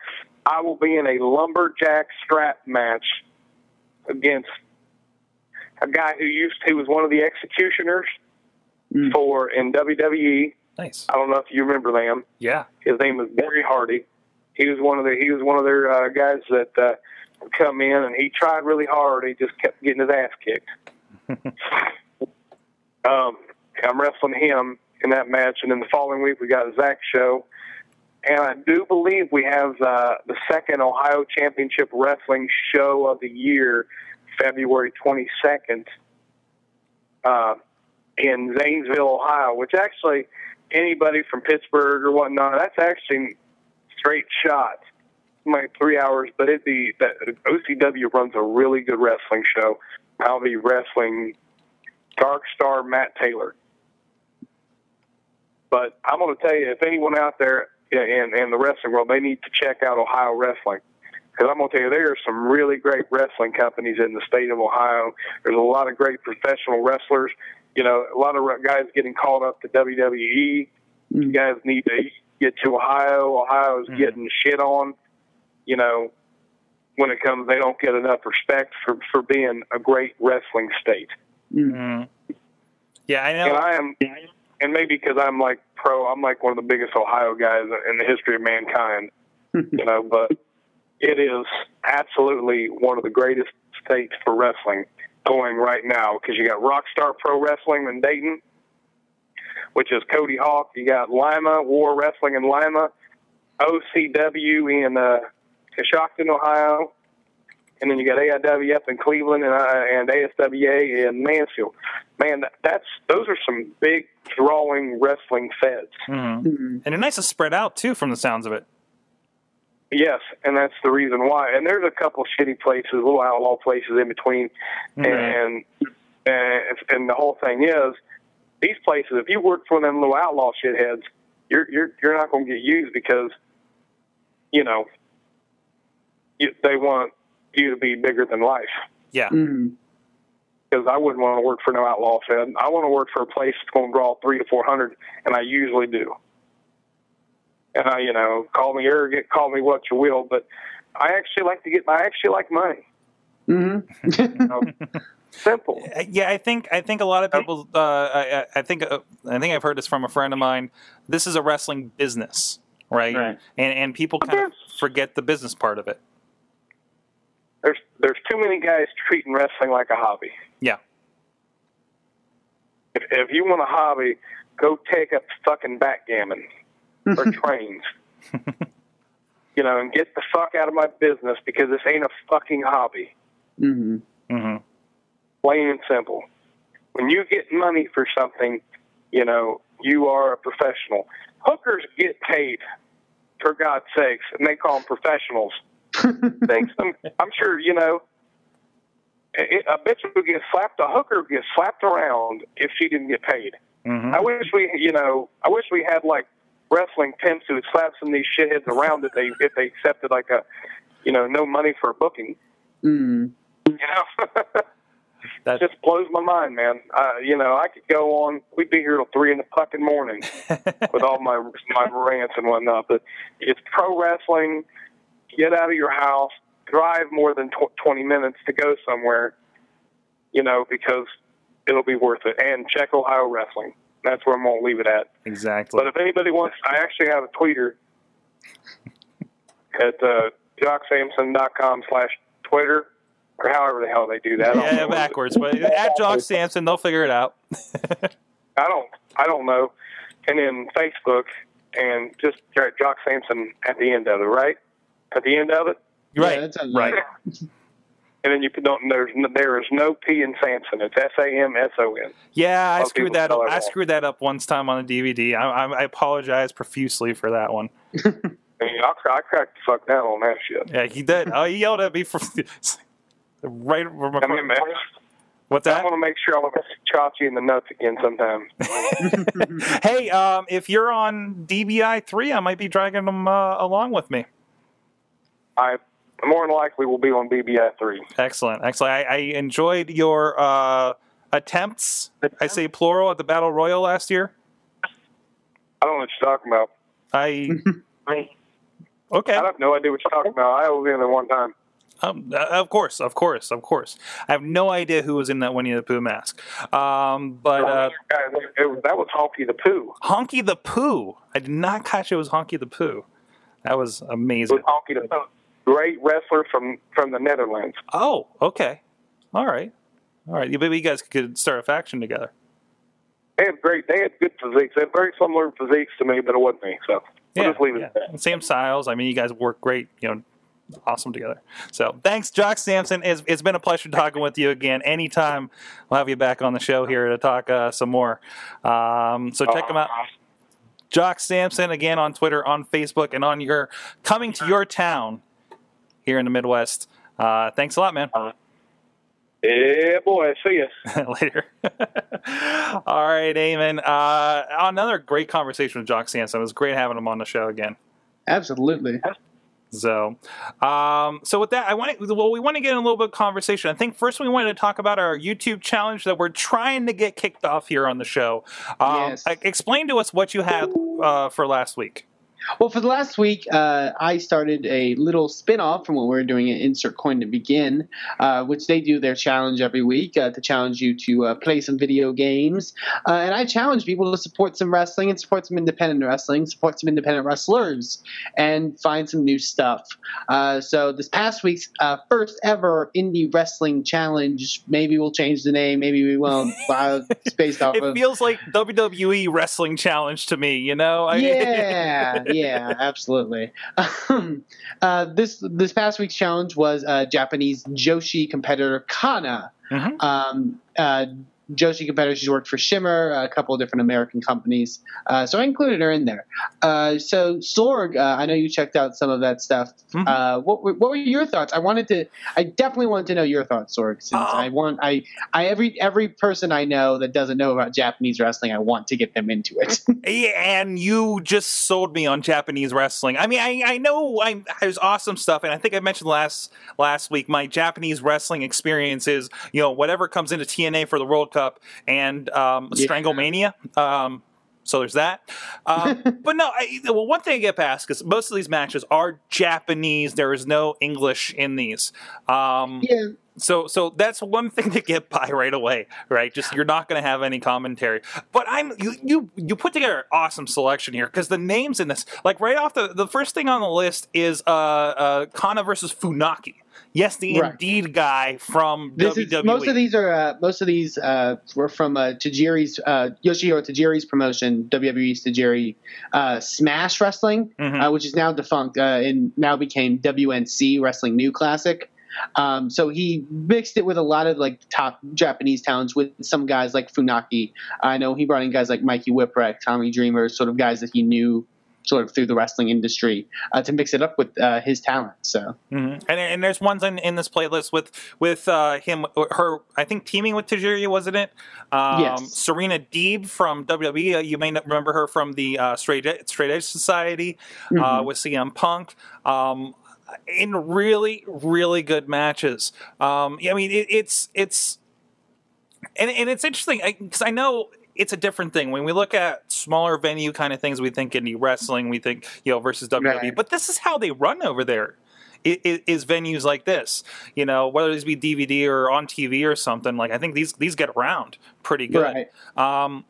I will be in a lumberjack strap match against a guy who used to was one of the executioners Mm. for in WWE. Nice. I don't know if you remember them. Yeah. His name was Barry Hardy. He was one of the he was one of their uh, guys that uh, come in and he tried really hard. He just kept getting his ass kicked. um, I'm wrestling him in that match, and then the following week we got a Zach show. And I do believe we have uh, the second Ohio Championship Wrestling show of the year, February 22nd, uh, in Zanesville, Ohio, which actually anybody from Pittsburgh or whatnot, that's actually straight shot. Like three hours, but it be that OCW runs a really good wrestling show. I'll be wrestling Dark Star Matt Taylor. But I'm going to tell you, if anyone out there in, and the wrestling world, they need to check out Ohio Wrestling. Because I'm going to tell you, there are some really great wrestling companies in the state of Ohio. There's a lot of great professional wrestlers. You know, a lot of guys getting called up to WWE. You mm. guys need to get to Ohio. Ohio is mm. getting shit on. You know, when it comes, they don't get enough respect for for being a great wrestling state. Mm-hmm. Yeah, I know. And I am, and maybe because I'm like pro, I'm like one of the biggest Ohio guys in the history of mankind. you know, but it is absolutely one of the greatest states for wrestling going right now because you got Rockstar Pro Wrestling in Dayton, which is Cody Hawk. You got Lima War Wrestling in Lima, OCW in uh, Coshocton, Ohio, and then you got AIWF in Cleveland and, uh, and ASWA in Mansfield. Man, that, that's those are some big drawing wrestling feds. Mm-hmm. And they're nice to spread out too, from the sounds of it. Yes, and that's the reason why. And there's a couple shitty places, little outlaw places in between, Right. and and and the whole thing is these places. If you work for them little outlaw shitheads, you're you're you're not going to get used because you know you, they want you to be bigger than life. Yeah. Mm. Because I wouldn't want to work for no outlaw fed. I want to work for a place that's going to draw three to four hundred, and I usually do. And I, you know, call me arrogant, call me what you will, but I actually like to get. I actually like money. Mm-hmm. You know? Simple. Uh, Yeah, I think I think a lot of people. Uh, I, I- I think uh, I think I've heard this from a friend of mine. This is a wrestling business, right? Right. And and people kind of forget the business part of it. There's there's too many guys treating wrestling like a hobby. Yeah. If if you want a hobby, go take up fucking backgammon or trains. you know, and get the fuck out of my business because this ain't a fucking hobby. Mm-hmm. hmm Plain and simple. When you get money for something, you know, you are a professional. Hookers get paid, for God's sakes, and they call them professionals. Thanks. I'm, I'm sure, you know, a, a bitch would get slapped, a hooker would get slapped around if she didn't get paid. Mhm. I wish we, you know, I wish we had like wrestling pimps who would slap some of these shitheads around if they if they accepted like a, you know, no money for booking. Mm. You know, That- just blows my mind, man. Uh, you know, I could go on. We'd be here till three in the fucking morning with all my my rants and whatnot. But it's pro wrestling. Get out of your house. Drive more than tw- twenty minutes to go somewhere. You know, because it'll be worth it. And check Ohio wrestling. That's where I'm gonna leave it at. exactly. But if anybody wants, I actually have a tweeter at uh, jocksamson.com slash Twitter, or however the hell they do that. I yeah, backwards. But at Jock Samson, they'll figure it out. I don't, I don't know. And then Facebook, and just Jock Samson at the end of it, right? At the end of it, right. Yeah, that right. and then you put don't. There's no, there is no P in Sampson. It's S A M S O N. Yeah, I Most screwed that up. I wrong. screwed that up once time on the DVD. I, I, I apologize profusely for that one. I mean, I, I cracked the fuck down on that shit. Yeah, he did. Oh, he yelled at me for right. From I mean, man, What's I want to make sure I look Chachi in the nuts again sometime. Hey, um, if you're on DBI three, I might be dragging them uh, along with me. I more than likely will be on BBI three. Excellent, excellent. I, I enjoyed your uh, attempts. I say plural at the Battle Royal last year. I don't know what you're talking about. I okay. I have no idea what you're talking about. I was in there one time. Um, uh, of course, of course, of course. I have no idea who was in that Winnie the Pooh mask. Um, but uh, that was Honky the Pooh. Honky the Pooh. I did not catch it was Honky the Pooh. That was It amazing. was Honky the Pooh. Great wrestler from from the Netherlands. Oh, okay. All right. All right. Maybe you guys could start a faction together. They had great. They had good physiques. They had very similar physiques to me, but it wasn't me. So we'll Yeah, it yeah. at that. Same styles. I mean, you guys work great. You know, awesome together. So thanks, Jock Samson. It's, it's been a pleasure talking with you again. Anytime, we'll have you back on the show here to talk uh, some more. Um, so check them out. Jock Samson again on Twitter, on Facebook, and on your coming to your town here in the Midwest. Uh, thanks a lot, man. Yeah, boy. See you Later. All right, Eamon. Uh, another great conversation with Jock Samson. It was great having him on the show again. Absolutely. So, um, so with that, I want to, well, we want to get in a little bit of conversation. I think first we wanted to talk about our YouTube challenge that we're trying to get kicked off here on the show. Um, Yes. Explain to us what you had uh, for last week. Well, for the last week, uh, I started a little spin off from what we were doing at Insert Coin to Begin, uh, which they do their challenge every week uh, to challenge you to uh, play some video games. Uh, and I challenge people to support some wrestling and support some independent wrestling, support some independent wrestlers, and find some new stuff. Uh, so this past week's uh, first ever indie wrestling challenge, maybe we'll change the name, maybe we won't. Based off It of. feels like WWE Wrestling Challenge to me, you know? I- yeah, yeah, absolutely. Um, uh, this this past week's challenge was uh, Japanese Joshi competitor Kana. Mhm. Um, uh, Joshi competitor, she's worked for Shimmer, a couple of different American companies, uh, so I included her in there. Uh, so Sorg, uh, I know you checked out some of that stuff. Mhm. Uh, what were, what were your thoughts? I wanted to, I definitely wanted to know your thoughts, Sorg. Since Oh. I want, I, I every every person I know that doesn't know about Japanese wrestling, I want to get them into it. And you just sold me on Japanese wrestling. I mean, I, I know I, there's awesome stuff, and I think I mentioned last last week my Japanese wrestling experience is you know whatever comes into TNA for the World Cup and um, Yeah. Stranglemania. Um, so there's that. Um, but no, I, well, one thing I get past because most of these matches are Japanese. There is no English in these. Um, yeah. so so that's one thing to get by right away, right? Just you're not going to have any commentary. But I'm you you you put together an awesome selection here because the names in this, like right off the the first thing on the list is uh uh Kana versus Funaki. Yes, the Right. Indeed guy from This WWE. is most of these are uh, most of these uh, were from uh, Tajiri's uh, Yoshihiro Tajiri's promotion, WWE's Tajiri uh, Smash Wrestling, uh, which is now defunct uh, and now became WNC Wrestling New Classic. Um, so he mixed it with a lot of like top Japanese talents with some guys like Funaki. I know he brought in guys like Mikey Whipwreck, Tommy Dreamer, sort of guys that he knew sort of through the wrestling industry uh, to mix it up with uh, his talent. So, mm-hmm. and, and there's ones in, in this playlist with with uh, him, her, I think teaming with Tajiri, wasn't it? Um, yes. Serena Deeb from WWE. Uh, you may not remember her from the uh, Straight Edge, Straight Edge Society uh, mm-hmm. with CM Punk. Um, in really, really good matches. Um, I mean, it, it's it's and, and it's interesting because I, I know it's a different thing when we look at smaller venue kind of things. We think indie wrestling, we think you know versus WWE, right. but this is how they run over there. It, is venues like this, you know, whether these be DVD or on TV or something. Like I think these these get around pretty good. Right. Um,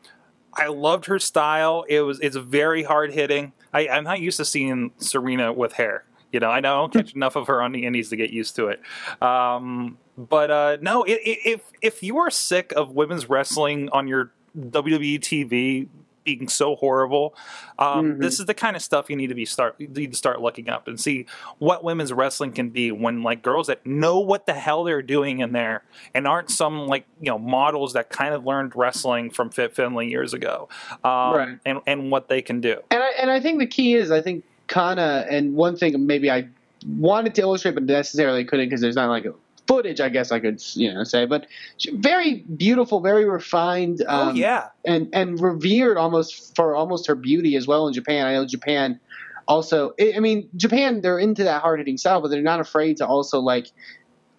I loved her style. It was it's very hard hitting. I, I'm not used to seeing Serena with hair. You know, I don't catch enough of her on the indies to get used to it. Um, but uh, no, it, it, if if you are sick of women's wrestling on your WWE TV being so horrible, um, mm-hmm. this is the kind of stuff you need to be start you need to start looking up and see what women's wrestling can be when like girls that know what the hell they're doing in there and aren't some like you know models that kind of learned wrestling from Fit Finlay years ago, um, right. and and what they can do. And I and I think the key is I think Kana and one thing maybe I wanted to illustrate but necessarily couldn't because there's not like a footage, I guess I could you know say, but very beautiful, very refined. Oh, um, oh yeah, and and revered almost for almost her beauty as well in Japan. I know Japan also. I mean, Japan they're into that hard hitting style, but they're not afraid to also like,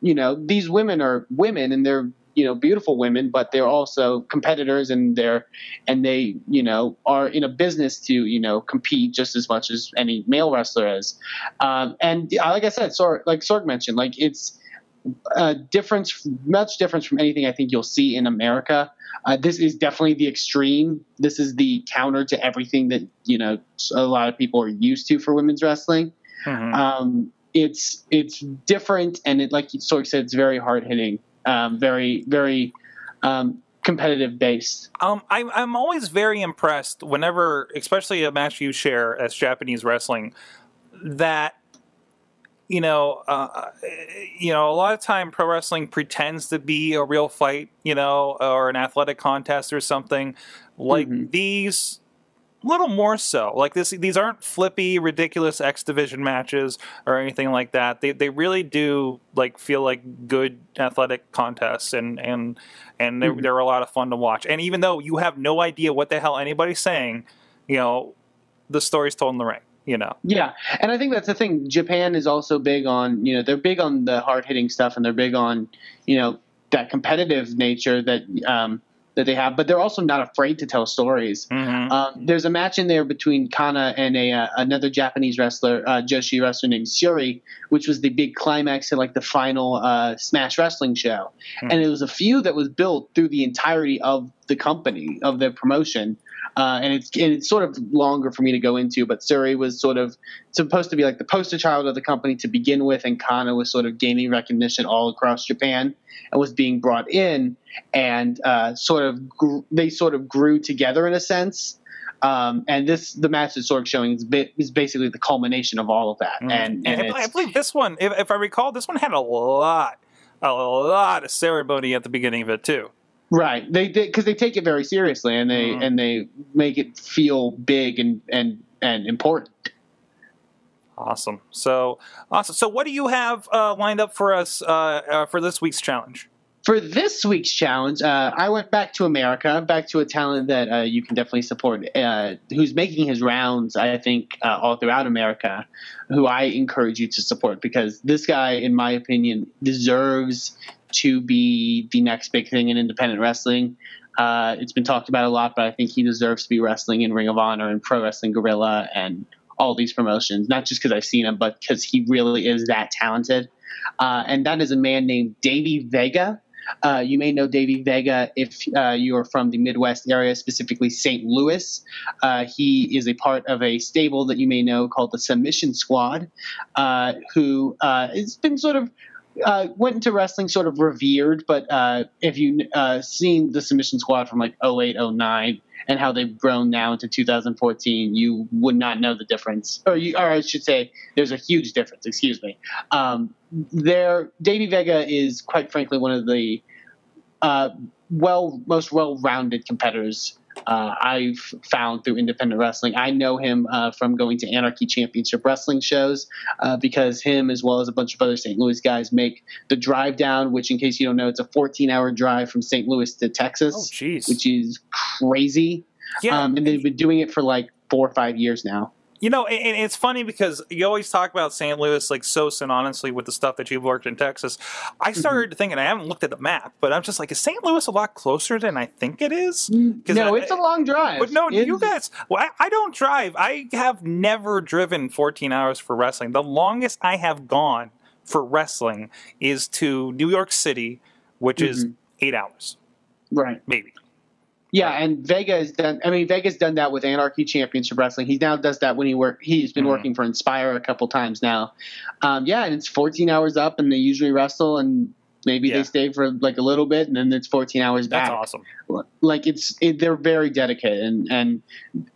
you know, these women are women and they're you know beautiful women but they're also competitors and they're and they you know are in a business to you know compete just as much as any male wrestler is um, and like i said Sorg, like sorg mentioned like it's uh, difference, much difference from anything I think you'll see in America. Uh, this is definitely the extreme. This is the counter to everything that you know a lot of people are used to for women's wrestling. Mm-hmm. Um, it's it's different, and it like Sorg said, it's very hard hitting, um, very very um, competitive based. Um, I'm I'm always very impressed whenever, especially a match you share as Japanese wrestling, that you know, uh, you know, a lot of time pro wrestling pretends to be a real fight, you know, or an athletic contest or something. Like mm-hmm. these, a little more so. Like this, these aren't flippy, ridiculous X division matches or anything like that. They they really do like feel like good athletic contests, and and and they're, mm-hmm. they're a lot of fun to watch. And even though you have no idea what the hell anybody's saying, you know, the story's told in the ring you know. Yeah, and I think that's the thing. Japan is also big on you know they're big on the hard hitting stuff and they're big on you know that competitive nature that um, that they have, but they're also not afraid to tell stories. Mm-hmm. Um, there's a match in there between Kana and a uh, another Japanese wrestler, uh, Joshi wrestler named Syuri, which was the big climax of like the final uh, Smash Wrestling show, mm-hmm. and it was a feud that was built through the entirety of the company of the promotion. Uh, and it's and it's sort of longer for me to go into, but Syuri was sort of supposed to be like the poster child of the company to begin with, and Kana was sort of gaining recognition all across Japan and was being brought in, and uh, sort of gr- they sort of grew together in a sense. Um, and this the match is sort of showing is, ba- is basically the culmination of all of that. Mm. And, and I believe this one, if, if I recall, this one had a lot, a lot of ceremony at the beginning of it too. Right. They because they, they, take it very seriously and they mm. and they make it feel big and and and important. Awesome. So awesome. So what do you have uh, lined up for us uh, uh, for this week's challenge? For this week's challenge, uh, I went back to America, back to a talent that uh, you can definitely support, uh, who's making his rounds, I think, all throughout America, who I encourage you to support because this guy, in my opinion, deserves to be the next big thing in independent wrestling. Uh, it's been talked about a lot, but I think he deserves to be wrestling in Ring of Honor and Pro Wrestling Guerrilla and all these promotions, not just because I've seen him, but because he really is that talented. Uh, and that is a man named Davey Vega. Uh, you may know Davey Vega if uh, you are from the Midwest area, specifically St. Louis. Uh, he is a part of a stable that you may know called the Submission Squad, uh, who uh, has been sort of uh, went into wrestling sort of revered, but uh, if you uh, seen the Submission Squad from like 08, 09, and how they've grown now into 2014, you would not know the difference. Or, you, or I should say, there's a huge difference. Excuse me. Um, there, Davey Vega is quite frankly one of the uh, well most well-rounded competitors uh, I've found through independent wrestling. I know him uh, from going to Anarchy Championship Wrestling shows uh, because him, as well as a bunch of other St. Louis guys, make the drive down, which, in case you don't know, it's a 14 hour drive from St. Louis to Texas, Oh, which is crazy. Yeah. Um, and they've been doing it for like four or five years now. You know, and it's funny because you always talk about St. Louis like so synonymously with the stuff that you've worked in Texas. I Mm-hmm. started thinking, I haven't looked at the map, but I'm just like, is St. Louis a lot closer than I think it is? 'Cause No, I- it's a long drive. But no, It's- you guys, well, I, I don't drive. I have never driven 14 hours for wrestling. The longest I have gone for wrestling is to New York City, which is Mm-hmm. eight hours, Right. maybe. Yeah, and Vega has done. I mean, Vega's done that with Anarchy Championship Wrestling. He now does that when he work. He's been Mhm. working for Inspire a couple times now. Um, yeah, and it's 14 hours up, and they usually wrestle, and maybe Yeah. they stay for like a little bit, and then it's 14 hours back. That's awesome. Like it's it, they're very dedicated, and, and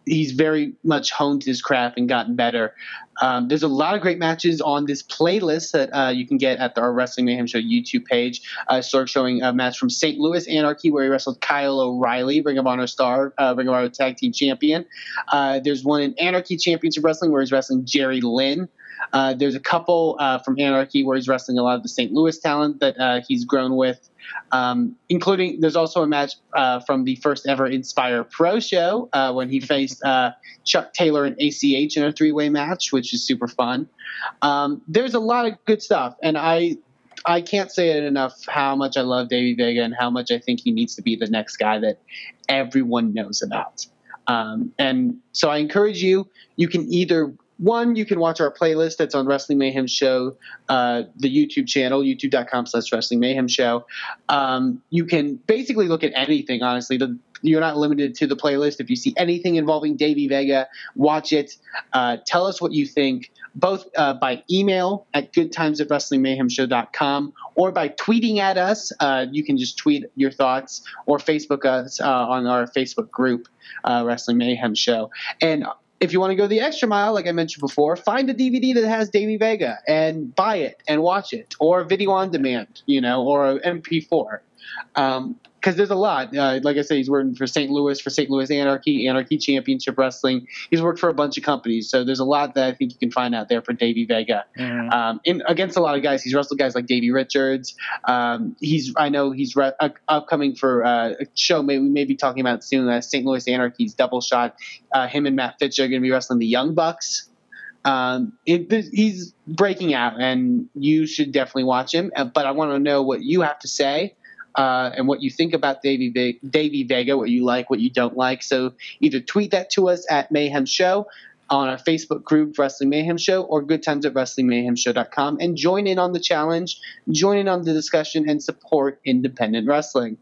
he's very much honed his craft and gotten better. Um, there's a lot of great matches on this playlist that uh, you can get at the, our Wrestling Mayhem Show YouTube page. Uh, start showing a match from St. Louis Anarchy where he wrestled Kyle O'Reilly, Ring of Honor star, uh, Ring of Honor Tag Team Champion. Uh, there's one in Anarchy Championship Wrestling where he's wrestling Jerry Lynn. Uh, there's a couple uh, from Anarchy where he's wrestling a lot of the St. Louis talent that uh, he's grown with, um, including there's also a match uh, from the first ever Inspire Pro show uh, when he faced uh, Chuck Taylor and ACH in a three way match, which is super fun. Um, there's a lot of good stuff, and I I can't say it enough how much I love Davey Vega and how much I think he needs to be the next guy that everyone knows about. Um, and so I encourage you. You can either one, you can watch our playlist that's on Wrestling Mayhem Show, uh, the YouTube channel, youtube.com slash Wrestling Mayhem Show. Um, you can basically look at anything, honestly. The, you're not limited to the playlist. If you see anything involving Davey Vega, watch it. Uh, tell us what you think, both uh, by email at goodtimes at wrestlingmayhemshow.com or by tweeting at us. Uh, you can just tweet your thoughts or Facebook us uh, on our Facebook group, uh, Wrestling Mayhem Show. And if you want to go the extra mile, like I mentioned before, find a DVD that has Davey Vega and buy it and watch it, or video on demand, you know, or a MP4. Um, because there's a lot. Uh, like I said, he's working for St. Louis, for St. Louis Anarchy, Anarchy Championship Wrestling. He's worked for a bunch of companies, so there's a lot that I think you can find out there for Davey Vega. Mhm. Um, in, against a lot of guys, he's wrestled guys like Davey Richards. Um, he's I know he's re- uh, upcoming for uh, a show. Maybe we may be talking about soon. Uh, St. Louis Anarchy's Double Shot. Uh, him and Matt Fitch are going to be wrestling the Young Bucks. Um, it, he's breaking out, and you should definitely watch him. Uh, But I want to know what you have to say uh, and what you think about Davey, Ve- Davey Vega, what you like, what you don't like. So either tweet that to us at Mayhem Show on our Facebook group, Wrestling Mayhem Show, or Good Times at WrestlingMayhemShow.com, and join in on the challenge, join in on the discussion, and support independent wrestling.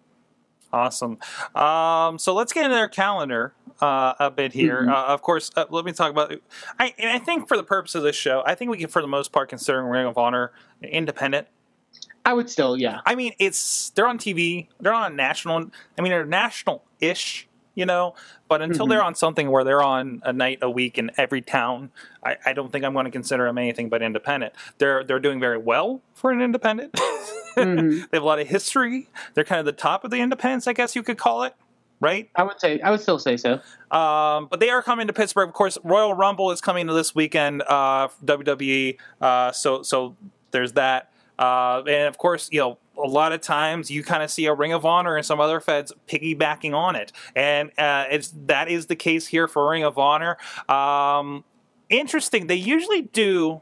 Awesome. Um, so let's get into their calendar uh, a bit here. Mhm. Uh, of course, uh, let me talk about. I and I think for the purpose of this show, I think we can, for the most part, consider Ring of Honor independent. I would still, yeah. I mean, it's they're on TV, they're on national. I mean, they're national-ish, you know. But until Mhm. they're on something where they're on a night a week in every town, I, I don't think I'm going to consider them anything but independent. They're they're doing very well for an independent. Mhm. they have a lot of history. They're kind of the top of the independents, I guess you could call it, right? I would say, I would still say so. Um, but they are coming to Pittsburgh. Of course, Royal Rumble is coming to this weekend. Uh, WWE. Uh, so so there's that. Uh, and of course, you know, a lot of times you kind of see a Ring of Honor and some other feds piggybacking on it, and uh, it's that is the case here for Ring of Honor. Um, interesting. They usually do.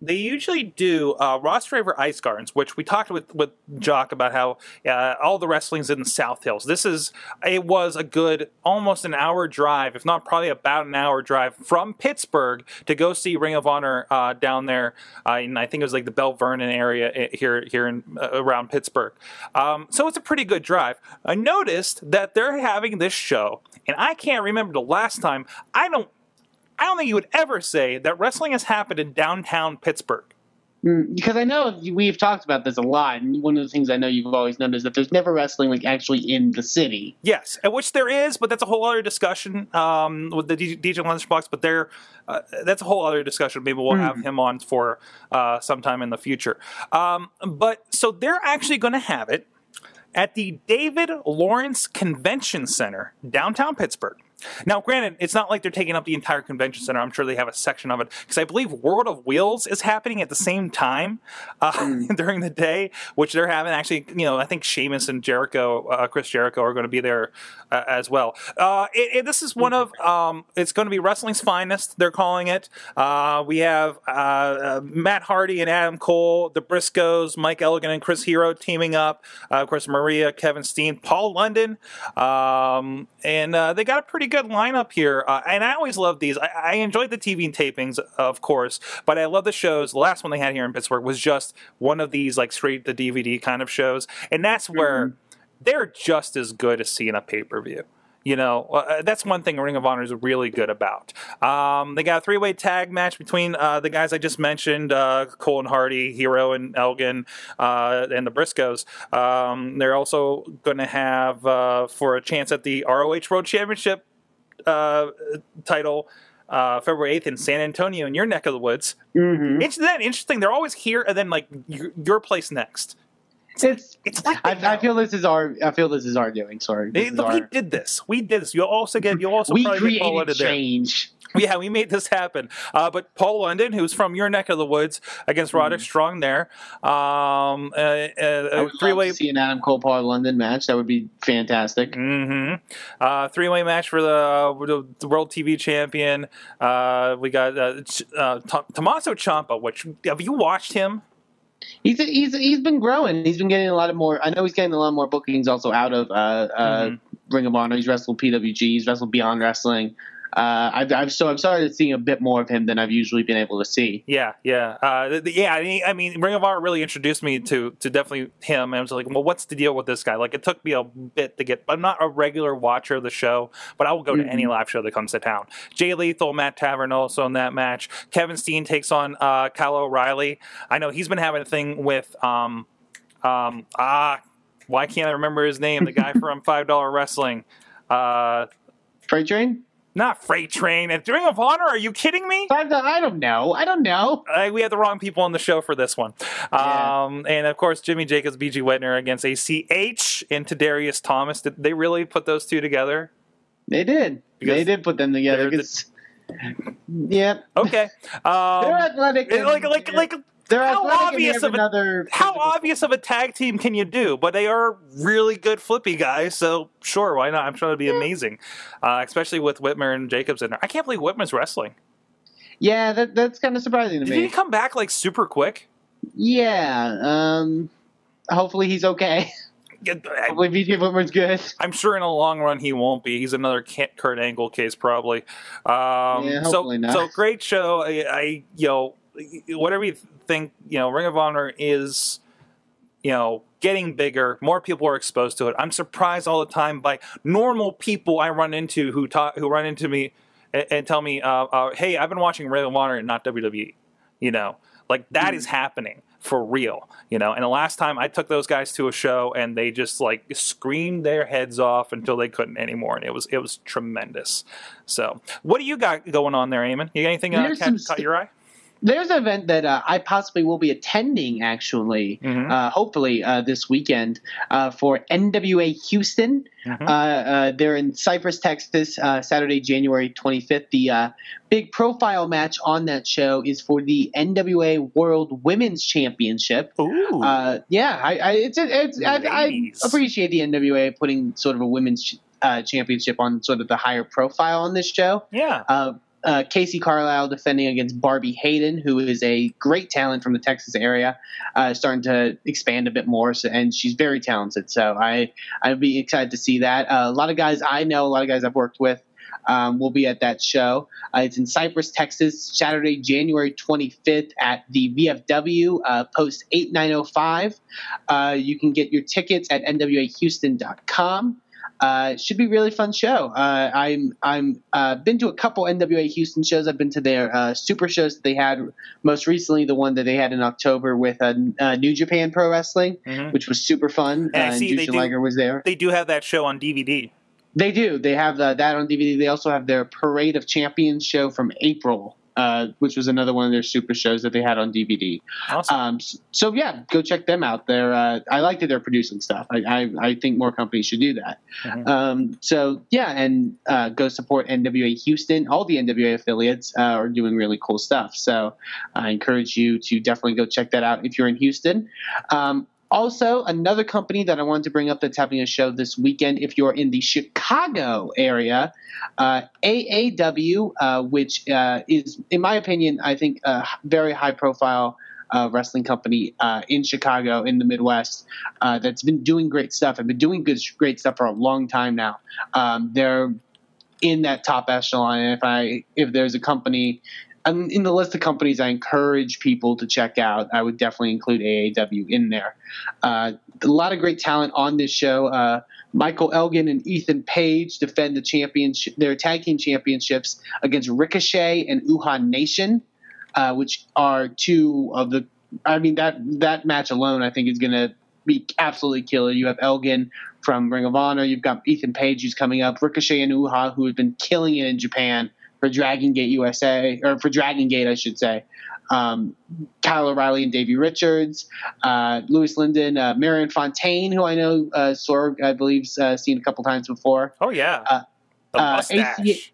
They usually do uh, Rostraver Ice Gardens, which we talked with with Jock about how uh, all the wrestling's in the South Hills. This is it was a good almost an hour drive, if not probably about an hour drive from Pittsburgh to go see Ring of Honor uh, down there. Uh, in, I think it was like the Belle Vernon area eh, here here in uh, around Pittsburgh. Um, so it's a pretty good drive. I noticed that they're having this show, and I can't remember the last time. I don't. I don't think you would ever say that wrestling has happened in downtown Pittsburgh. Mm, Because I know we've talked about this a lot, and one of the things I know you've always known is that there's never wrestling like actually in the city. Yes, which there is, but that's a whole other discussion um, with the DJ Lunchbox. But there, uh, that's a whole other discussion. Maybe we'll have him on for uh, sometime in the future. Um, but so they're actually going to have it at the David Lawrence Convention Center, downtown Pittsburgh. Now, granted, it's not like they're taking up the entire convention center. I'm sure they have a section of it because I believe World of Wheels is happening at the same time uh, during the day, which they're having. Actually, you know, I think Sheamus and Jericho, uh, Chris Jericho, are going to be there uh, as well. Uh, it, it- this is one of um, it's going to be wrestling's finest. They're calling it. Uh, we have uh, uh, Matt Hardy and Adam Cole, the Briscoes, Mike Elgin and Chris Hero teaming up. Uh, of course, Maria, Kevin Steen, Paul London, um, and uh, they got a pretty good lineup here. Uh, and I always love these. I, I enjoyed the TV tapings, of course, but I love the shows. The last one they had here in Pittsburgh was just one of these like straight to DVD kind of shows, and that's where they're just as good as seeing a pay per view. You know, uh, that's one thing Ring of Honor is really good about. Um, they got a three way tag match between uh, the guys I just mentioned uh, Cole and Hardy, Hero and Elgin, uh, and the Briscoes. Um, they're also going to have uh, for a chance at the ROH World Championship uh, title. Uh, February 8th in San Antonio, in your neck of the woods. Mm-hmm. Isn't that interesting? They're always here and then, like, your, your place next. It's. It's like I, I feel this is our. I feel this is our doing. Sorry. This They- is we our- did this. We did this. You'll also get. You'll also we probably created London there. Yeah, we made this happen. Uh, but Paul London, who's from your neck of the woods, against Roderick Strong there. Um, uh, I uh, would three love way. to see an Adam Cole Paul London match. That would be fantastic. Mm-hmm. Uh, three way match for the, the world TV champion. Uh, we got uh, Ch- uh, Tom- Tommaso Ciampa. Which have you watched him? He's he's he's been growing. He's been getting a lot of more. I know he's getting a lot more bookings also out of uh, uh, Mhm. Ring of Honor. He's wrestled PWG. He's wrestled Beyond Wrestling. Uh, I've, I've so I've started seeing a bit more of him than I've usually been able to see. Yeah, yeah, uh, yeah. I mean, I mean, Ring of Honor really introduced me to to definitely him. And I was like, well, what's the deal with this guy? Like, it took me a bit to get. I'm not a regular watcher of the show, but I will go to any live show that comes to town. Jay Lethal, Matt Taven also in that match. Kevin Steen takes on uh, Kyle O'Reilly. I know he's been having a thing with um um ah. Why can't I remember his name? The guy from Five Dollar Wrestling. Uh, Freight Train? Not Freight Train. At Ring of Honor? Are you kidding me? I don't, I don't know. I don't know. Uh, we had the wrong people on the show for this one. Yeah. Um, and of course, Jimmy Jacobs, BJ Whitmer against ACH and Tadarius Thomas. Did they really put those two together? They did. Because they did put them together. they're the- yeah, Okay. they're Um, athletic. and like, like, like, they're how athletic and they obvious have of a- another. how obvious of a tag team can you do? But they are really good flippy guys, so sure, why not? I'm sure it'd be amazing, uh, especially with Whitmer and Jacobs in there. I can't believe Whitmer's wrestling. Yeah, that, that's kind of surprising to Did me. Did he come back like super quick? Yeah. Um. Hopefully he's okay. Yeah, I- Hopefully BJ Whitmer's good. I'm sure in the long run he won't be. He's another Kent- Kurt Angle case probably. Um, Yeah, so hopefully not. so great show. I, I you know whatever you think you know Ring of Honor is you know getting bigger. More people are exposed to it. I'm surprised all the time by normal people I run into who talk who run into me and, and tell me, uh, uh, "Hey, I've been watching Ring of Honor and not WWE." You know, like that is happening for real. You know, and the last time I took those guys to a show and they just like screamed their heads off until they couldn't anymore, and it was it was tremendous. So, what do you got going on there, Eamon? You got anything uh, catch, some caught st- your eye? There's an event that uh, I possibly will be attending, actually, Mhm. uh, hopefully uh, this weekend uh, for NWA Houston. Mhm. Uh, uh, they're in Cypress, Texas, uh, Saturday, January 25th. The uh, big profile match on that show is for the NWA World Women's Championship. Ooh, Uh, yeah, I, I, it's, it's I, I appreciate the NWA putting sort of a women's uh, championship on sort of the higher profile on this show. yeah. Uh, Kacee Carlisle defending against Barbi Hayden, who is a great talent from the Texas area, uh, starting to expand a bit more, so, and she's very talented. So I I'd be excited to see that. Uh, a lot of guys I know, a lot of guys I've worked with. Um, will be at that show. Uh, it's in Cypress, Texas, Saturday, January 25th at the VFW, uh, post 8905. Uh, you can get your tickets at NWAHouston.com. Uh, it should be a really fun show. Uh, I'm I'm uh, been to a couple NWA Houston shows. I've been to their uh, super shows that they had most recently, the one that they had in October with uh, uh, New Japan Pro Wrestling, Mhm. which was super fun. And I and Jushin Liger was there. They do have that show on DVD. They do. They have uh, that on DVD. They also have their Parade of Champions show from April uh, which was another one of their super shows that they had on DVD. Awesome. Um, so yeah, go check them out. They're uh, I like that they're producing stuff. I, I, I think more companies should do that. Mhm. Um, so yeah, and uh, go support NWA Houston. All the NWA affiliates uh, are doing really cool stuff. So I encourage you to definitely go check that out if you're in Houston. Um, also, another company that I wanted to bring up that's having a show this weekend, if you're in the Chicago area, uh, AAW, uh, which uh, is, in my opinion, I think a very high profile uh, wrestling company uh, in Chicago, in the Midwest, uh, that's been doing great stuff and been doing good, great stuff for a long time now. Um, they're in that top echelon, and if I if there's a company um, in the list of companies I encourage people to check out, I would definitely include AAW in there. Uh, a lot of great talent on this show. Uh, Michael Elgin and Ethan Page defend the championship, their tag team championships against Ricochet and Uhaa Nation, uh, which are two of the. I mean that that match alone, I think, is going to be absolutely killer. You have Elgin from Ring of Honor. You've got Ethan Page who's coming up. Ricochet and Uhaa who have been killing it in Japan for Dragon Gate USA or for Dragon Gate, I should say. Um, Kyle O'Reilly and Davey Richards, uh, Louis Lyndon, uh, Marion Fontaine, who I know uh, Sorg, I believe, uh, seen a couple times before, oh yeah. uh, the uh, mustache.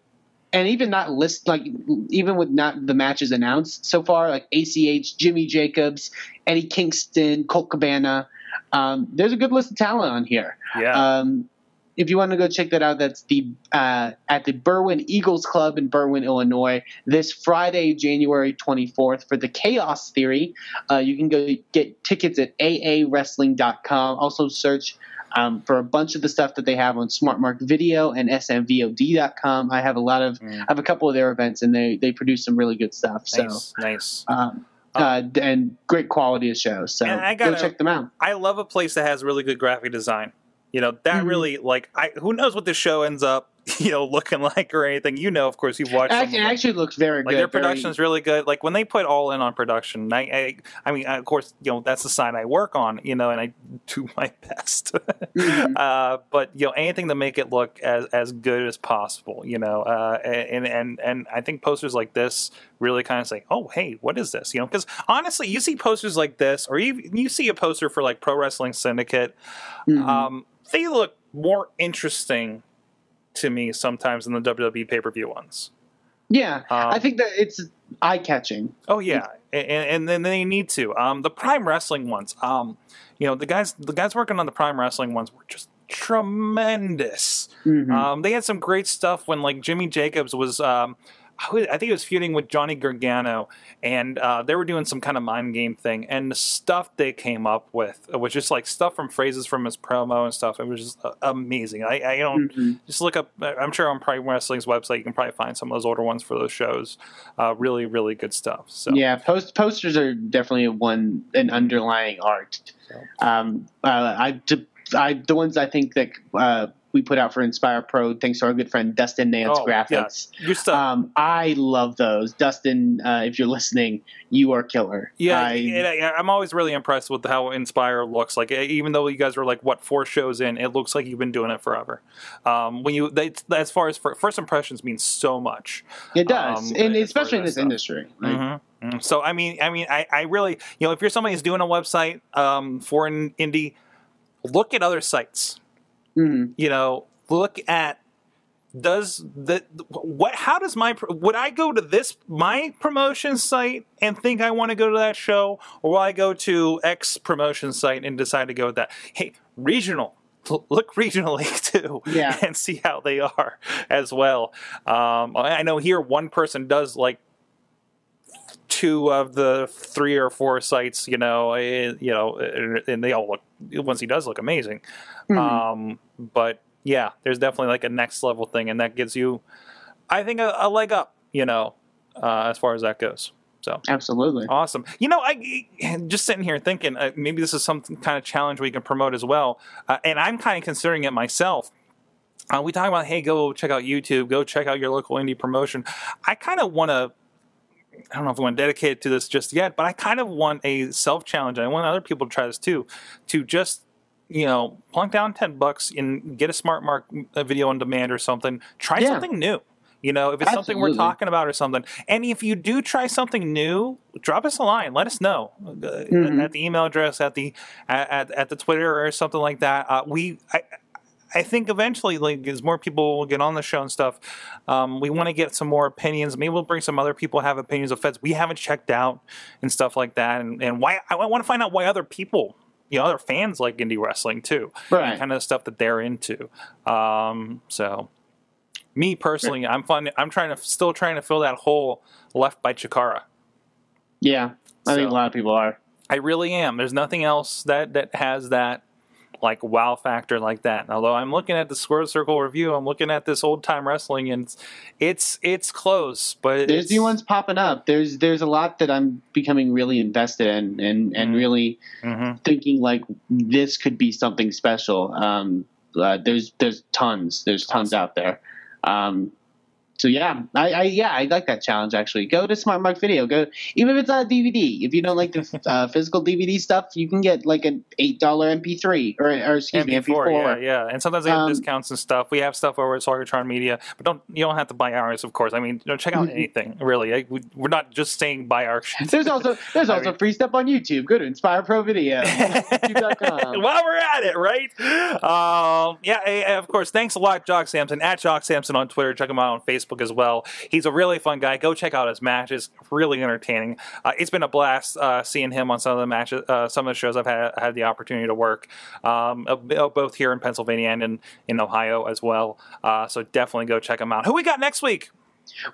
And even not list like even with not the matches announced so far, like ACH, Jimmy Jacobs, Eddie Kingston, Colt Cabana. Um, there's a good list of talent on here. yeah. Um, if you want to go check that out, that's the uh, at the Berwyn Eagles Club in Berwyn, Illinois, this Friday, January 24th for the Chaos Theory. Uh, you can go get tickets at aawrestling.com. Also search um, for a bunch of the stuff that they have on SmartMark Video and smvod.com. I have a lot of, Mm. I have a couple of their events, and they they produce some really good stuff. So. nice. Nice. Um, uh, and great quality of shows. So I go gotta- check them out. I love a place that has really good graphic design. You know, that Mhm. really like I who knows what this show ends up, you know, looking like or anything. You know, of course, you've watched Actually, it actually looks very like good. their very- production is really good. Like when they put all in on production, I, I, I mean, of course, you know that's the side I work on, you know, and I do my best. Mhm. uh, but you know, anything to make it look as as good as possible, you know, uh, and and and I think posters like this really kind of say, oh, hey, what is this? You know, because honestly, you see posters like this, or you you see a poster for like Pro Wrestling Syndicate, Mhm. um, they look more interesting to me sometimes than the WWE pay per view ones. Yeah, Um, I think that it's eye catching. Oh yeah, and, and then they need to. Um, the Prime Wrestling ones. Um, you know the guys, the guys working on the Prime Wrestling ones were just tremendous. Mhm. Um, they had some great stuff when like Jimmy Jacobs was. Um, I think it was feuding with Johnny Gargano, and uh, they were doing some kind of mind game thing. And the stuff they came up with was just like stuff from phrases from his promo and stuff. It was just uh, amazing. I, I don't Mhm. just look up. I'm sure on Prime Wrestling's website you can probably find some of those older ones for those shows. Uh, really, really good stuff. So Yeah, post posters are definitely one an underlying art. Um, uh, I, I the ones I think that uh, we put out for Inspire Pro, thanks to our good friend Dustin Nance Oh, yeah. Graphics. Good stuff. Um, I love those, Dustin. Uh, if you're listening, you are killer. Yeah, I, I'm always really impressed with how Inspire looks. Like, even though you guys are like what four shows in, it looks like you've been doing it forever. Um, when you, they, as far as for, first impressions, means so much. it does, um, and especially in this stuff. industry. Like, Mhm. Mhm. So, I mean, I mean, I, I really, you know, if you're somebody who's doing a website um, for an indie, look at other sites. Mhm. You know, look at does the what how does my would i go to this my promotion site and think i want to go to that show or will i go to x promotion site and decide to go with that hey regional look regionally too Yeah. and see how they are as well um, I know here one person does like two of the three or four sites you know eh, you know and- and they all look once he does look amazing Mhm. um, but yeah, there's definitely like a next level thing, and that gives you, I think, a, a leg up. You know, uh, as far as that goes. So Absolutely. awesome. You know, I just sitting here thinking uh, maybe this is some kind of challenge we can promote as well, uh, and I'm kind of considering it myself. Uh, we talk about hey, go check out YouTube, go check out your local indie promotion. I kind of want to. I don't know if we want to dedicate it to this just yet, but I kind of want a self challenge, I want other people to try this too, to just you know plunk down ten bucks and get a smart mark a video on demand or something. Try Yeah. something new. You know, if it's something we're talking about or something. And if you do try something new, drop us a line. Let us know uh, Mhm. at the email address, at the at, at, at the Twitter or something like that. Uh, we. I, I think eventually, like as more people get on the show and stuff, um, we want to get some more opinions. Maybe we'll bring some other people have opinions of feds we haven't checked out and stuff like that. And, and why I want to find out why other people, you know, other fans like indie wrestling too, Right. kind of stuff that they're into. Um, so, me personally, I'm fun. I'm trying to still trying to fill that hole left by Chikara. Yeah, I think a lot of people are. I really am. There's nothing else that that has that like wow factor like that. Although I'm looking at the Square Circle review, I'm looking at this old time wrestling, and it's it's, it's close, but There's new ones popping up. There's there's a lot that I'm becoming really invested in, and and Mhm. really Mhm. thinking like this could be something special. Um, uh, there's there's tons. There's tons Awesome. out there. Um, so yeah, I, I yeah I like that challenge actually. Go to Smart Mark Video. Go even if it's on a DVD. If you don't like the uh, physical DVD stuff, you can get like an eight dollar MP3 or or excuse me MP4, MP4. yeah, yeah, and sometimes they have Um, discounts and stuff. We have stuff over at Sorgatron Media, but don't you don't have to buy ours, of course. I mean, you know, check out Mhm. anything really. I, we, we're not just saying buy our shit. There's also there's also mean- free stuff on YouTube. Go to Inspire Pro Video. While we're at it, right? Um, yeah, of course. Thanks a lot, Jock Samson at Jock Samson on Twitter. Check him out on Facebook as well. He's a really fun guy. Go check out his matches; really entertaining. Uh, it's been a blast uh, seeing him on some of the matches, uh, some of the shows I've had had the opportunity to work, um, uh, both here in Pennsylvania and in, in Ohio as well. Uh, so definitely go check him out. Who we got next week?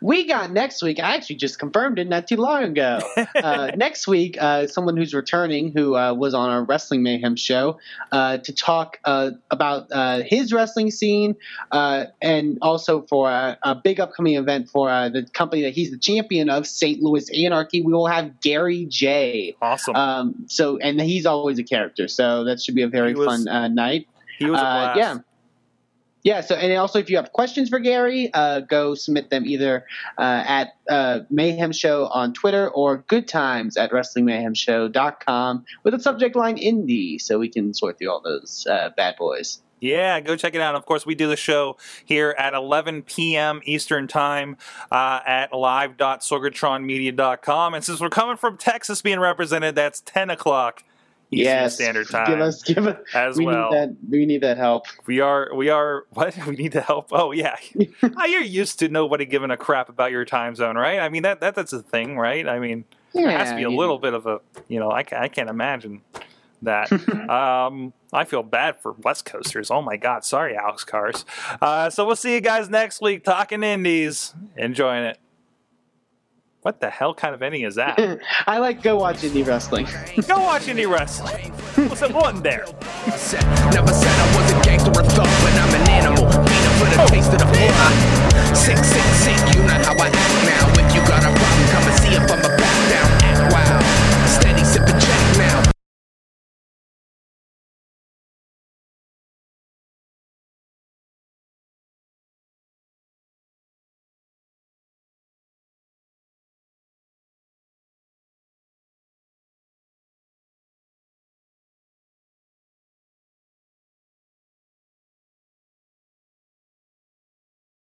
We got next week. I actually just confirmed it not too long ago. Uh, next week, uh, someone who's returning, who uh, was on our Wrestling Mayhem show, uh, to talk uh, about uh, his wrestling scene, uh, and also for a, a big upcoming event for uh, the company that he's the champion of, St. Louis Anarchy. We will have Gary Jay. Awesome. Um, so, and he's always a character, so that should be a very was- fun uh, night. he was a blast. yeah. Yeah, so and also if you have questions for Gary, uh, go submit them either uh, at uh, Mayhem Show on Twitter or Good Times at WrestlingMayhemShow.com with a subject line indie, so we can sort through all those uh, bad boys. Yeah, go check it out. Of course, we do the show here at 11 p.m. Eastern Time uh, at live.sorgatronmedia.com. And since we're coming from Texas being represented, that's 10 o'clock Eastern yes, Standard Time Give us, give us. as we well. need that. We need that help. We are, we are, what? We need to help. Oh, yeah. oh, you're used to nobody giving a crap about your time zone, right? I mean, that, that that's a thing, right? I mean, Yeah, there has to be a little bit of a, you know, I, I can't imagine that. um, I feel bad for West Coasters. Oh my God. Sorry, Alex Cars. Uh, so we'll see you guys next week talking indies. Enjoying it. What the hell kind of ending is that? I like go watch indie wrestling. Go watch indie wrestling. What's it one there? Never said I was a gangster or thug, but I'm an animal. Beating for the taste of the blood.